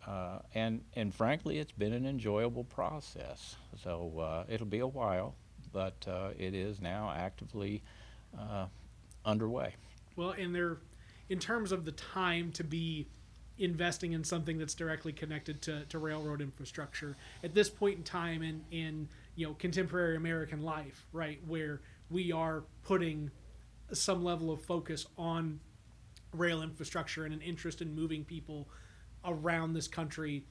uh, and and frankly, it's been an enjoyable process. So uh, it'll be a while, but uh, it is now actively uh, underway. Well, and they're in terms of the time to be investing in something that's directly connected to, to railroad infrastructure at this point in time in in you know contemporary American life, right, where we are putting some level of focus on rail infrastructure and an interest in moving people around this country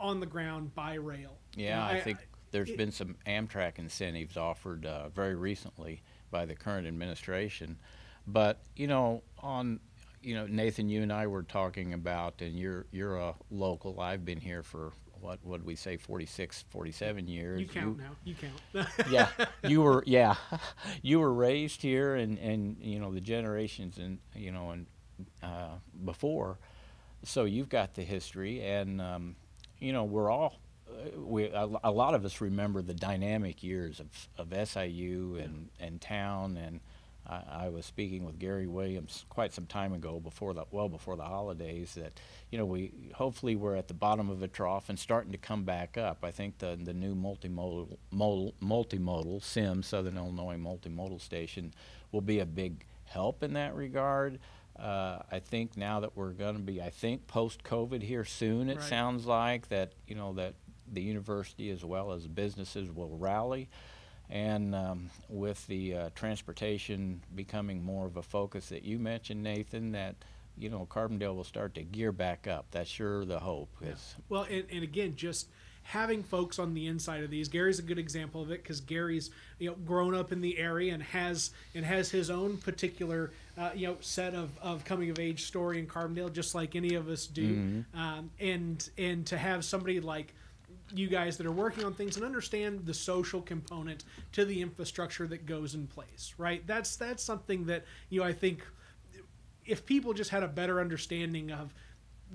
on the ground by rail. Yeah, And I, think there's it- been some Amtrak incentives offered uh, very recently by the current administration, but you know, on you know, Nathan, you and I were talking about, and you're you're a local. I've been here for what would we say 46 47 years You count now. You count. *laughs* yeah you were yeah *laughs* you were raised here and and you know the generations and you know and uh, before so you've got the history and um, you know we're all uh, we a, a lot of us remember the dynamic years of, of SIU and, and town and I, I was speaking with Gary Williams quite some time ago before the well before the holidays that you know we hopefully we're at the bottom of a trough and starting to come back up. I think the the new multimodal modal, multimodal SIM Southern Illinois multimodal station will be a big help in that regard. Uh, I think now that we're going to be, I think post COVID here soon, it Right. sounds like that you know that the university as well as businesses will rally. And um, with the uh, transportation becoming more of a focus that you mentioned, Nathan, that you know Carbondale will start to gear back up. That's sure the hope. Is Well, and, and again, just having folks on the inside of these. Gary's a good example of it because Gary's you know grown up in the area and has and has his own particular uh, you know set of, of coming of age story in Carbondale, just like any of us do. Um, and and to have somebody like you guys that are working on things and understand the social component to the infrastructure that goes in place, right? That's that's something that you know I think if people just had a better understanding of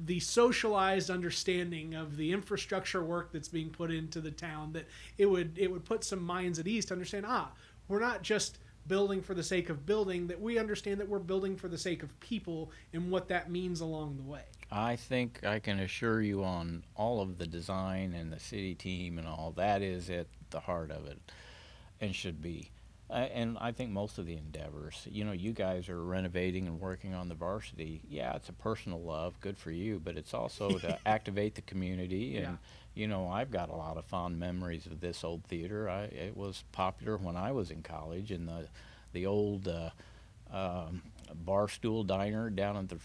the socialized understanding of the infrastructure work that's being put into the town that it would it would put some minds at ease to understand ah we're not just building for the sake of building that we understand that we're building for the sake of people and what that means along the way I think I can assure you on all of the design and the city team and all that is at the heart of it, and should be. Uh, and I think most of the endeavors, you know, you guys are renovating and working on the varsity. Yeah, it's a personal love, good for you, but it's also *laughs* to activate the community. And Yeah. you know, I've got a lot of fond memories of this old theater. I, it was popular when I was in college, and the the old uh, um, bar stool diner down at the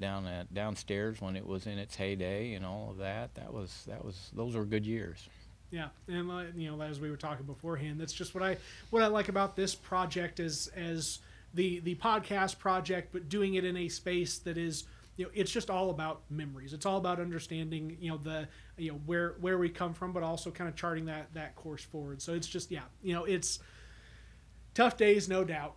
down at downstairs when it was in its heyday and all of that. That was that was those were good years. Yeah, and uh, you know, as we were talking beforehand, that's just what I what I like about this project as as the the podcast project, but doing it in a space that is you know it's just all about memories. It's all about understanding you know the you know where where we come from, but also kind of charting that that course forward. So it's just yeah, you know, it's tough days, no doubt.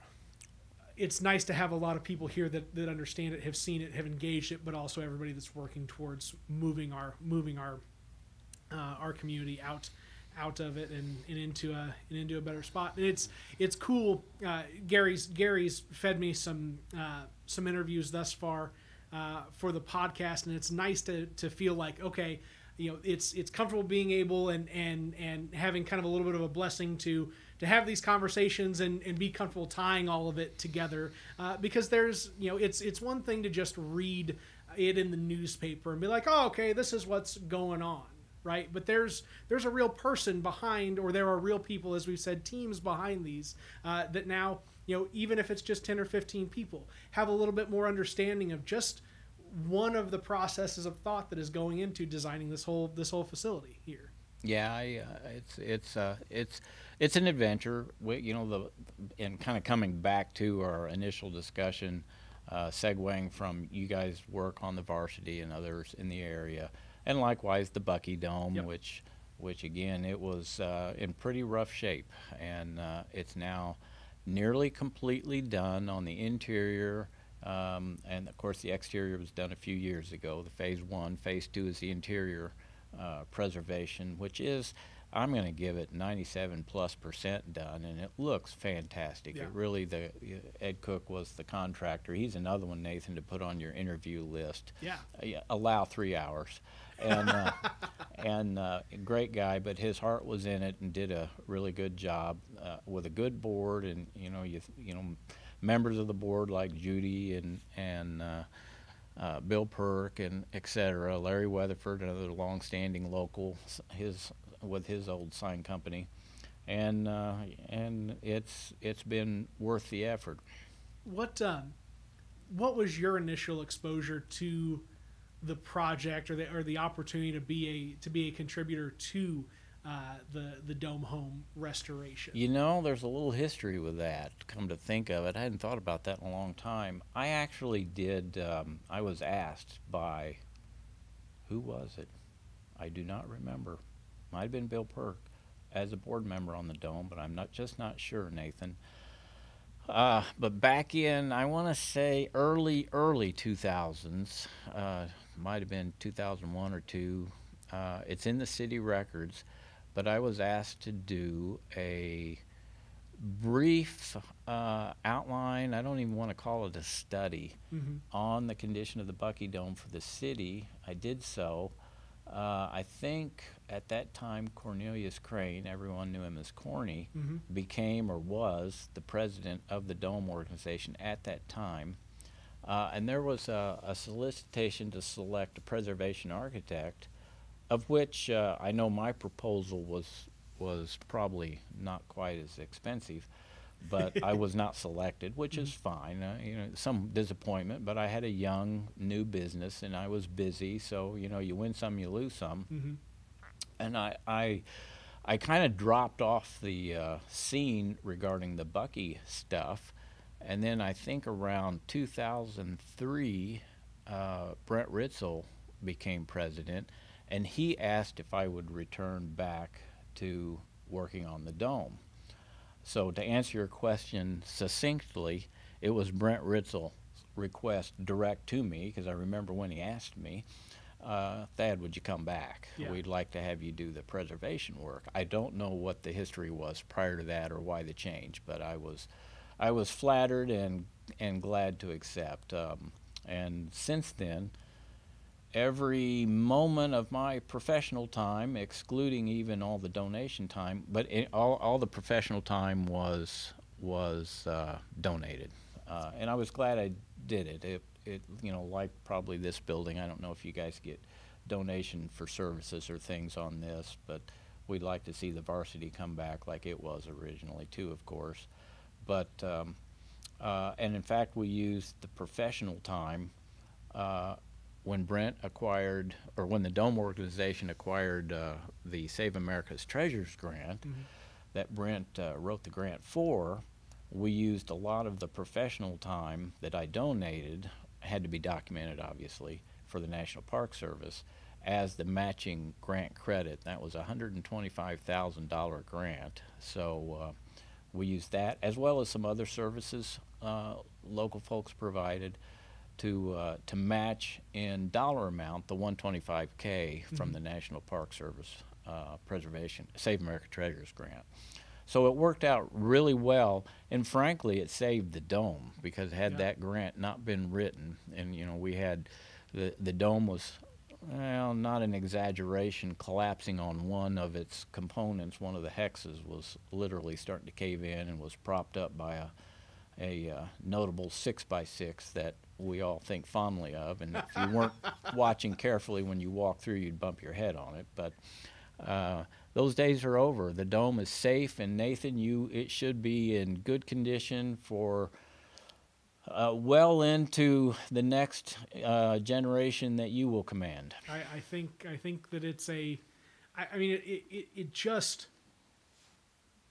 It's nice to have a lot of people here that, that understand it, have seen it, have engaged it, but also everybody that's working towards moving our moving our uh, our community out out of it and, and into a and into a better spot. And it's it's cool. Uh, Gary's Gary's fed me some uh, some interviews thus far uh, for the podcast, and it's nice to to feel like okay, you know, it's it's comfortable being able and and and having kind of a little bit of a blessing to to have these conversations and, and be comfortable tying all of it together uh, because there's you know it's it's one thing to just read it in the newspaper and be like oh okay this is what's going on right but there's there's a real person behind or there are real people as we've said teams behind these uh, that now you know even if it's just 10 or 15 people have a little bit more understanding of just one of the processes of thought that is going into designing this whole this whole facility here Yeah, I, uh, it's it's uh, it's it's an adventure. We, you know, the and kind of coming back to our initial discussion, uh, segueing from you guys' work on the varsity and others in the area, and likewise the Bucky Dome, Yep. which which again it was uh, in pretty rough shape, and uh, it's now nearly completely done on the interior. Um, and of course, the exterior was done a few years ago. The phase one, phase two is the interior uh, preservation, which is, I'm going to give it 97 plus percent done, and it looks fantastic. Yeah. It really, the Ed Cook was the contractor. He's another one, Nathan, to put on your interview list. yeah Uh, yeah, allow three hours, and uh, and uh, great guy, but his heart was in it and did a really good job uh, with a good board, and you know you you know members of the board like Judy and and. Uh, uh, Bill Perk and et cetera, Larry Weatherford, another longstanding local, his with his old sign company, and uh, and it's it's been worth the effort. What um, what was your initial exposure to the project or the or the opportunity to be a to be a contributor to uh, the the dome home restoration? You know, there's a little history with that. Come to think of it, I hadn't thought about that in a long time. I actually did. Um, I was asked by, who was it? I do not remember. Might have been Bill Perk as a board member on the dome, but I'm not just not sure, Nathan. Uh, but back in, I want to say early, early 2000s, uh, might have been 2001 or two. Uh, it's in the city records, but I was asked to do a brief uh, outline. I don't even want to call it a study Mhm. on the condition of the Bucky Dome for the city. I did so. Uh, I think at that time Cornelius Crane, everyone knew him as Corny, Mhm. became or was the president of the Dome organization at that time. Uh, and there was a, a solicitation to select a preservation architect, of which uh, I know my proposal was was probably not quite as expensive, but I was not *laughs* selected, which is fine. Uh, you know, some disappointment, but I had a young new business and I was busy, so you know, you win some, you lose some Mhm. and I I, I kind of dropped off the uh, scene regarding the Bucky stuff, and then I think around 2003, uh, Brent Ritzel became president, and he asked if I would return back to working on the dome. So to answer your question succinctly, it was Brent Ritzel's request direct to me because I remember when he asked me, uh, Thad, would you come back? Yeah. We'd like to have you do the preservation work. I don't know what the history was prior to that or why the change, but I was, I was flattered and and glad to accept. Um, and since then, every moment of my professional time, excluding even all the donation time, but it, all, all the professional time was was uh, donated, uh, and I was glad I did it. It, it. You know, like probably this building. I don't know if you guys get donation for services or things on this, but we'd like to see the varsity come back like it was originally too, of course. But um, uh, and in fact, we used the professional time uh, when Brent acquired, or when the Dome organization acquired uh, the Save America's Treasures grant, Mhm. that Brent uh, wrote the grant for, we used a lot of the professional time that I donated, had to be documented obviously, for the National Park Service as the matching grant credit. That was a $125,000 grant. So uh, we used that as well as some other services uh, local folks provided to uh, to match in dollar amount the 125k from Mhm. the National Park Service uh, Preservation Save America Treasures grant. So it worked out really well, and frankly, it saved the dome because had Yeah. that grant not been written, and you know we had the the dome was well not an exaggeration collapsing on one of its components. One of the hexes was literally starting to cave in and was propped up by a a uh, notable six by six that we all think fondly of, and if you weren't *laughs* watching carefully when you walked through, you'd bump your head on it. But uh, those days are over. The dome is safe, and Nathan, you it should be in good condition for uh, well into the next uh, generation that you will command. I, I think I think that it's a, I, I mean it, it it just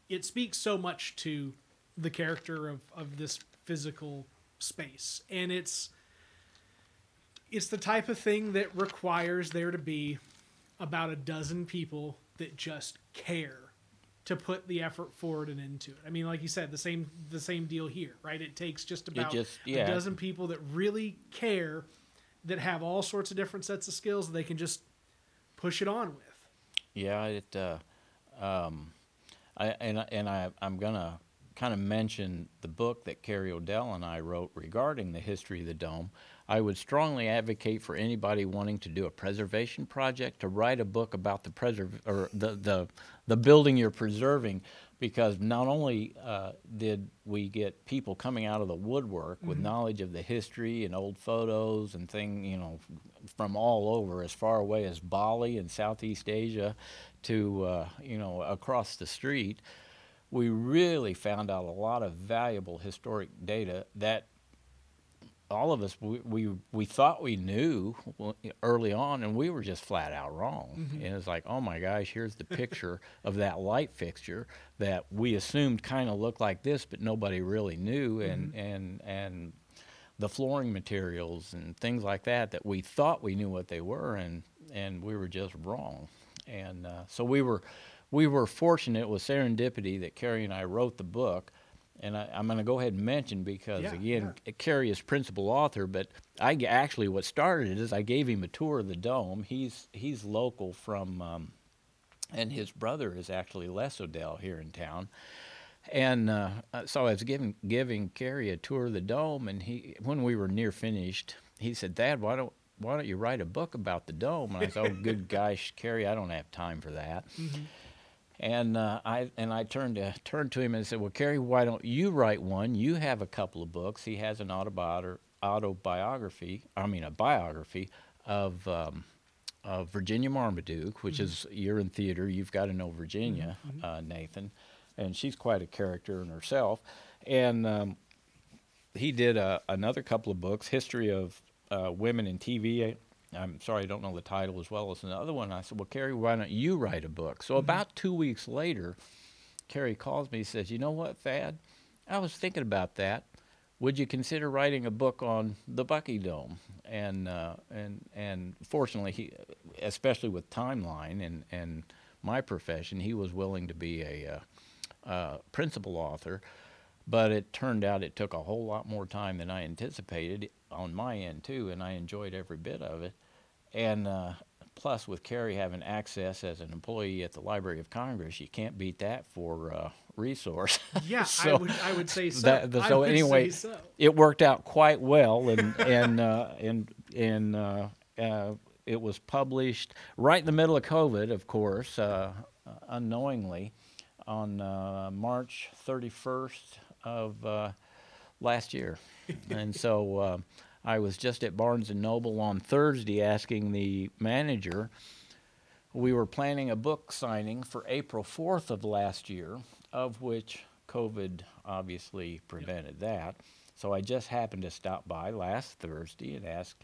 it speaks so much to the character of of this physical space, and it's it's the type of thing that requires there to be about a dozen people that just care to put the effort forward and into it. I mean, like you said, the same the same deal here, right? It takes just about just- a dozen people that really care, that have all sorts of different sets of skills that they can just push it on with. Yeah, it. Uh, um, I and and I I'm gonna kind of mention the book that Carrie Odell and I wrote regarding the history of the dome. I would strongly advocate for anybody wanting to do a preservation project to write a book about the preserve or the the the building you're preserving, because not only uh, did we get people coming out of the woodwork with knowledge of the history and old photos and thing, you know, from all over, as far away as Bali and Southeast Asia, to uh, you know across the street, we really found out a lot of valuable historic data that all of us we, we we thought we knew early on and we were just flat out wrong and it's like oh my gosh here's the picture *laughs* of that light fixture that we assumed kind of looked like this but nobody really knew and and and the flooring materials and things like that that we thought we knew what they were and and we were just wrong. And uh, so we were we were fortunate. with serendipity that Carrie and I wrote the book. And I, I'm going to go ahead and mention because Yeah, again, Carrie is principal author, but I actually what started it is I gave him a tour of the dome. He's he's local from, um, and his brother is actually Les Odell here in town. And uh, uh, so I was giving giving Carrie a tour of the dome, and he when we were near finished, he said, "Thad, why don't why don't you write a book about the dome?" And I said, "Oh, good *laughs* gosh, Carrie, I don't have time for that." And uh, I and I turned to turned to him and said, "Well, Kerry, why don't you write one? You have a couple of books. He has an autobiography. I mean, a biography of." Um, of Virginia Marmaduke, which is you're in theater, you've got to know Virginia, uh, Nathan, and she's quite a character in herself. And um, he did uh, another couple of books, History of uh, Women in TV. I'm sorry, I don't know the title as well as another one. I said, Well, Carrie, why don't you write a book? So about two weeks later, Carrie calls me and says, You know what, Thad? I was thinking about that. Would you consider writing a book on the Bucky Dome? And uh, and and fortunately, he, especially with timeline and and my profession, he was willing to be a uh, uh, principal author. But it turned out it took a whole lot more time than I anticipated on my end too, and I enjoyed every bit of it. And uh, plus, with Carrie having access as an employee at the Library of Congress, you can't beat that for uh, resource. *laughs* Yeah, I would I would say so. that- the- so anyway, so. it worked out quite well, and and uh, and and uh, uh, it was published right in the middle of COVID, of course, uh, unknowingly, on uh, March 31st of uh, last year, *laughs* and so. I was just at Barnes and Noble on Thursday asking the manager. We were planning a book signing for April 4th of last year, of which COVID obviously prevented that. So I just happened to stop by last Thursday and ask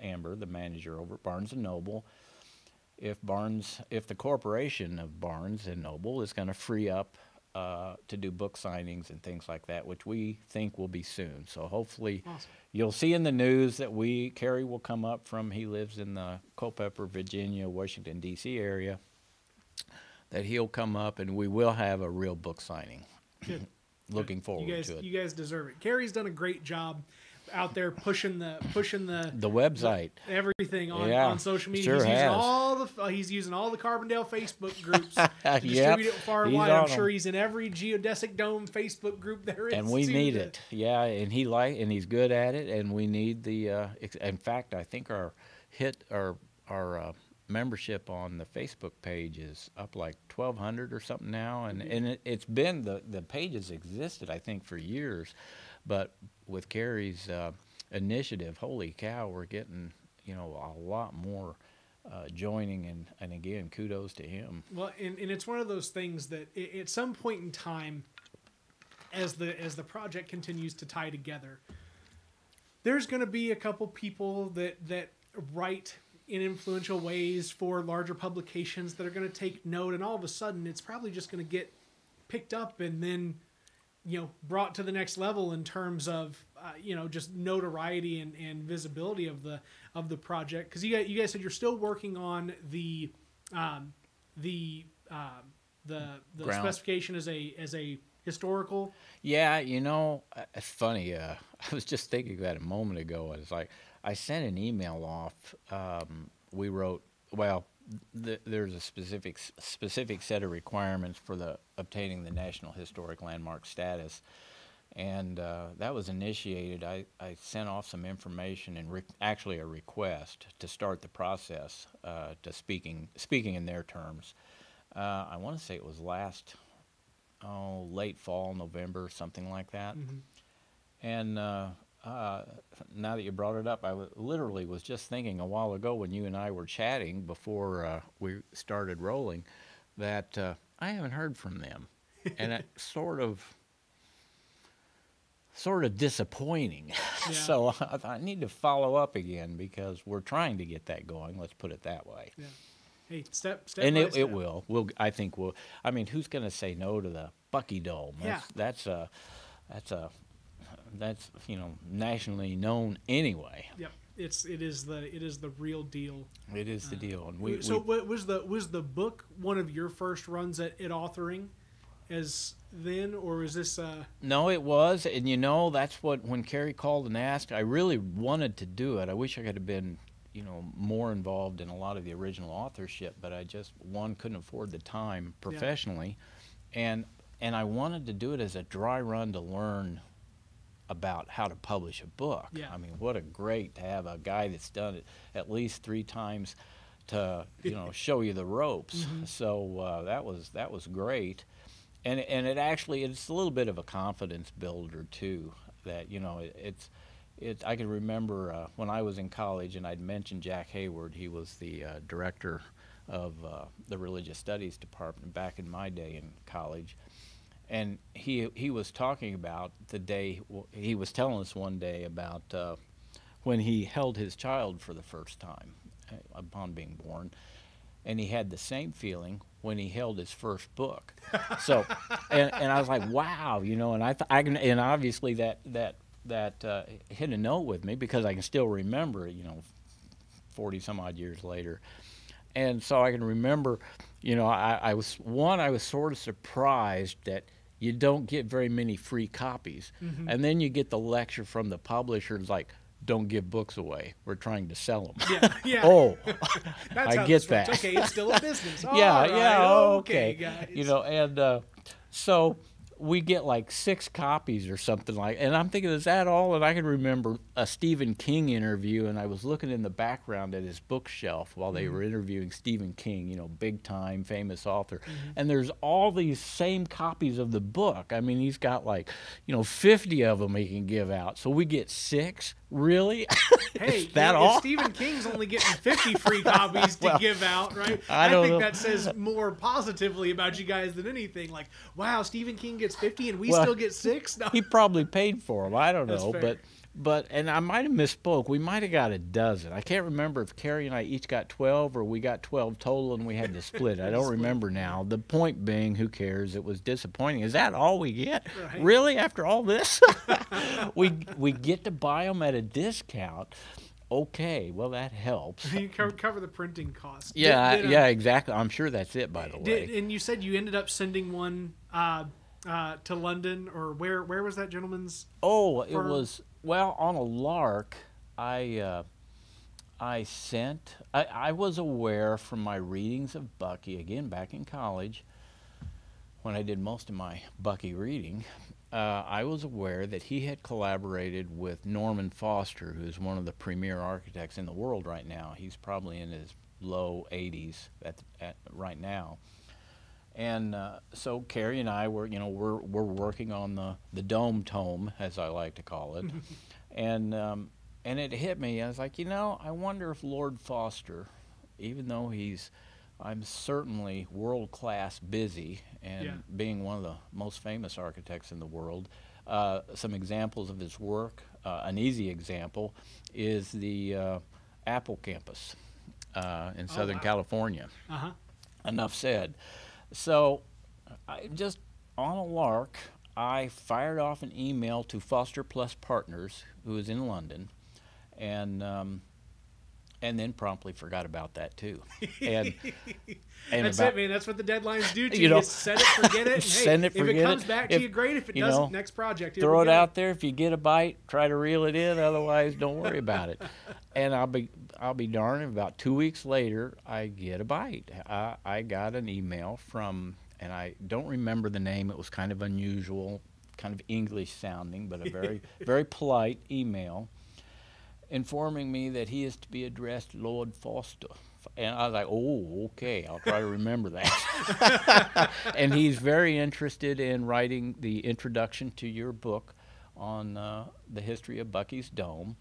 Amber, the manager over at Barnes and Noble, if Barnes, if the corporation of Barnes and Noble is going to free up uh, to do book signings and things like that, which we think will be soon. So hopefully, Awesome. you'll see in the news that we Kerry will come up from. He lives in the Culpeper, Virginia, Washington D.C. area. That he'll come up and we will have a real book signing. *clears throat* Looking forward guys, to it. You guys deserve it. Carrie's done a great job out there pushing the pushing the the website. everything on, Yeah, on social media. sure he's using has. all the uh, he's using all the Carbondale Facebook groups *laughs* to Yep, distribute it far and wide. I'm on 'em. sure he's in every geodesic dome Facebook group there is. and we need to- it. Yeah, and he like and he's good at it, and we need the. Uh, in fact, I think our hit our our uh, membership on the Facebook page is up like twelve hundred or something now, and and it, it's been the the page has existed I think for years, but with Carrie's uh, initiative, holy cow, we're getting you know a lot more. Uh, joining and, and again kudos to him Well, and, and it's one of those things that i at some point in time, as the as the project continues to tie together, there's going to be a couple people that that write in influential ways for larger publications that are going to take note, and all of a sudden, it's probably just going to get picked up and then you know brought to the next level in terms of uh, you know just notoriety and, and visibility of the of the project because you guys, you guys said you're still working on the um, the um, the the Ground. specification as a as a historical Yeah, you know, uh, it's funny. Uh, *laughs* I was just thinking that a moment ago. It's like I sent an email off. Um, we wrote, well, th- there's a specific specific set of requirements for the obtaining the National Historic Landmark status, and uh, that was initiated. I, I sent off some information and actually a request to start the process uh, to speaking speaking in their terms. Uh, I want to say it was last oh late fall, November, something like that. And uh, now that you brought it up, I w- literally was just thinking a while ago when you and I were chatting before uh, we started rolling that uh, I haven't heard from them, *laughs* and it sort of. Sort of disappointing. *laughs* Yeah. so I, I need to follow up again because we're trying to get that going. Let's put it that way. yeah hey step step and it, step. it will. We'll. I think we'll. I mean, who's going to say no to the Bucky Dome? That's, Yeah. That's a. That's a. That's you know nationally known anyway. Yep. it's it is the it is the real deal. It is the deal, and we, so we was the was the book one of your first runs at, at authoring, as then, or was this? Uh, No, it was, and you know that's what when Carrie called and asked, I really wanted to do it. I wish I could have been, you know, more involved in a lot of the original authorship, but I just one couldn't afford the time professionally, and and I wanted to do it as a dry run to learn about how to publish a book. Yeah. I mean, what a great to have a guy that's done it at least three times to you know *laughs* show you the ropes. So uh, that was that was great and and it actually it's a little bit of a confidence builder too that you know it, it's it I can remember uh, when I was in college and I'd mentioned Jack Hayward he was the uh, director of uh, the religious studies department back in my day in college and he he was talking about the day he was telling us one day about uh, when he held his child for the first time uh, upon being born and he had the same feeling when he held his first book. *laughs* So, and, and I was like, wow, you know, and I, th- I can, and obviously that that that uh, hit a note with me because I can still remember, you know, forty some odd years later, and so I can remember, you know, I, I was one, I was sort of surprised that you don't get very many free copies, and then you get the lecture from the publishers like. Don't give books away. We're trying to sell them. yeah, yeah. oh, *laughs* I get works. that. Okay, it's still a business. *laughs* yeah, right, yeah, okay. guys. You know, and uh, so we get like six copies or something like, and I'm thinking, is that all? And I can remember a Stephen King interview, and I was looking in the background at his bookshelf while they mm-hmm. were interviewing Stephen King, you know, big time famous author, mm-hmm. and there's all these same copies of the book. I mean, he's got like, you know, 50 of them he can give out. So we get six. Really? *laughs* Hey, that all? Stephen King's only getting *laughs* 50 free copies to Well, give out, right? *laughs* I don't think know. that says more positively about you guys than anything. Like, wow, Stephen King gets 50 and we Well, still get six? No. he probably paid for them. I don't That's know, fair. but but and I might have misspoke. We might have got a dozen. I can't remember if Carrie and I each got twelve or we got twelve total and we had to split. I *laughs* don't remember now. The point being, who cares? It was disappointing. Is that all we get? Right. Really? After all this, *laughs* we we get to buy them at a discount. Okay, well that helps. *laughs* you cover, the printing costs. Did- Yeah, did, uh, yeah, exactly. I'm sure that's it. By the way, Did, and you said you ended up sending one uh, uh, to London, or where? Where was that gentleman's? Oh, it was well on a lark. I uh, I sent. I, I was aware from my readings of Bucky again back in college, when I did most of my Bucky reading. Uh, I was aware that he had collaborated with Norman Foster, who's one of the premier architects in the world right now. He's probably in his low 80s at, at right now. And uh, so Carrie and I were, you know, we're we're working on the the dome tome, as I like to call it, *laughs* and um, and it hit me. I was like, you know, I wonder if Lord Foster, even though he's, I'm certainly world class busy and Yeah. being one of the most famous architects in the world. Uh, some examples of his work. Uh, an easy example is the uh, Apple campus uh, in Southern wow. California Uh huh. enough said. So, I just on a lark, I fired off an email to Foster Plus Partners, who is in London, and um, and then promptly forgot about that too. *laughs* And and That's about, it, man. That's what the deadlines do *laughs* to You you. know, set it, forget it. *laughs* And, hey, send it, if forget it comes it. back If- to you, great. If it doesn't, know, next project. throw it out there. If you get a bite, try to reel it in. Otherwise, don't worry about it. And I'll be I'll be darned. About two weeks later, I get a bite. I, I got an email from, and I don't remember the name. It was kind of unusual, kind of English sounding, but a very very polite email, informing me that he is to be addressed Lord Foster. And I was like, oh, okay, I'll try to remember that. *laughs* and he's very interested in writing the introduction to your book on uh, the history of Bucky's Dome.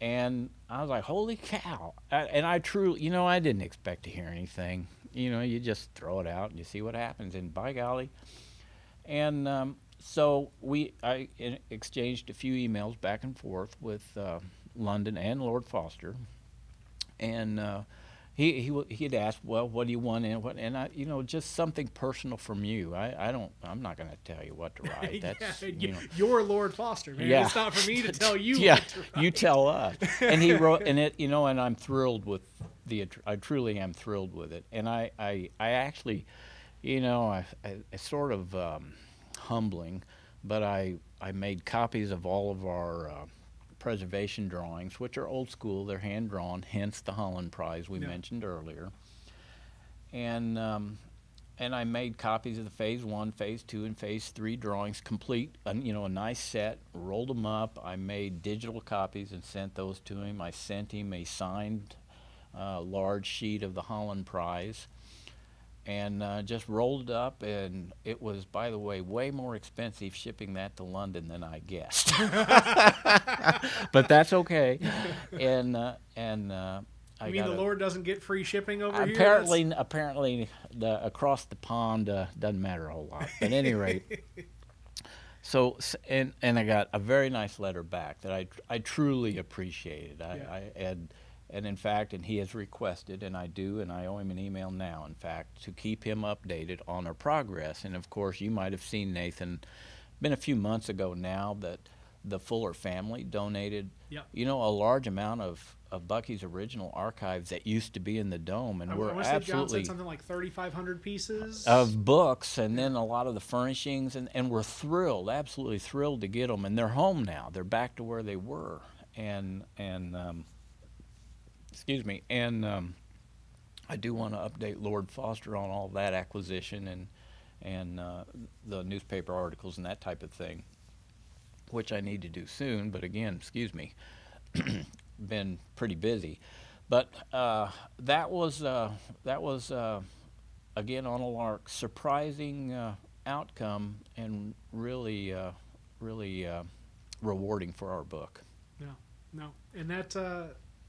And I was like, holy cow. And I truly, you know, I didn't expect to hear anything. You know, you just throw it out and you see what happens. And by golly. And um, so we, I exchanged a few emails back and forth with uh, London and Lord Foster. And uh, he he w- he'd ask, well, what do you want and what, and I, you know, just something personal from you. I, I don't, I'm not going to tell you what to *laughs* write. That's yeah, you know. you're Lord Foster, man. Yeah. It's not for me to *laughs* tell you. yeah, what to write. you tell us. And he wrote, *laughs* and it, you know, and I'm thrilled with the. I truly am thrilled with it. And I, I, I actually, you know, I, I it's sort of um, humbling, but I, I made copies of all of our uh, preservation drawings, which are old school. They're hand drawn, hence the Holland Prize we Yeah. mentioned earlier. And um, and I made copies of the phase one, phase two, and phase three drawings, complete, uh, you know, a nice set. Rolled them up. I made digital copies and sent those to him. I sent him a signed, uh, large sheet of the Holland Prize, and uh, just rolled it up. And it was, by the way, way more expensive shipping that to London than I guessed. *laughs* but that's okay. And uh, and. Uh, I You mean the a- Lord doesn't get free shipping over here? apparently, apparently, the across the pond uh, doesn't matter a whole lot. But at any rate, *laughs* so and and I got a very nice letter back that I I truly appreciated. I, Yeah. I and in fact, and he has requested, and I do, and I owe him an email now. In fact, to keep him updated on our progress. And of course, you might have seen Nathan. Been a few months ago now that the Fuller family donated Yep. you know, a large amount of, of Bucky's original archives that used to be in the dome, and I, we're I want to say John absolutely said something like 3,500 pieces. of books, and then a lot of the furnishings, and, and we're thrilled, absolutely thrilled to get them, and they're home now. They're back to where they were, and and um, excuse me, and um, I do want to update Lord Foster on all that acquisition and and uh, the newspaper articles and that type of thing, which I need to do soon. But again, excuse me, *clears throat* been pretty busy. But uh, that was uh, that was uh, again on a lark, surprising uh, outcome and really uh, really rewarding for our book. No, no, and that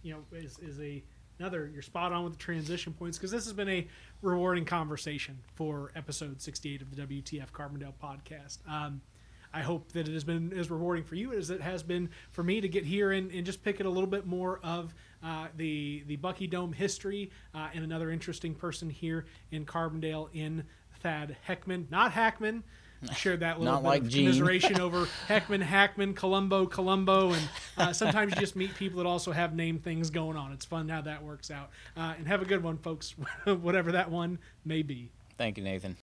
you know is is a another. You're spot on with the transition points because this has been a rewarding conversation for episode 68 of the WTF Carbondale podcast. Um, I hope that it has been as rewarding for you as it has been for me to get here and, and just pick it a little bit more of uh, the the Bucky Dome history uh, and another interesting person here in Carbondale in Thad Heckman, not Hackman. *laughs* Shared that little bit like of Gene. commiseration over *laughs* Heckman, Hackman, Columbo, Columbo, and uh, sometimes you just meet people that also have name things going on. It's fun how that works out. Uh, and have a good one, folks, *laughs* whatever that one may be. Thank you, Nathan.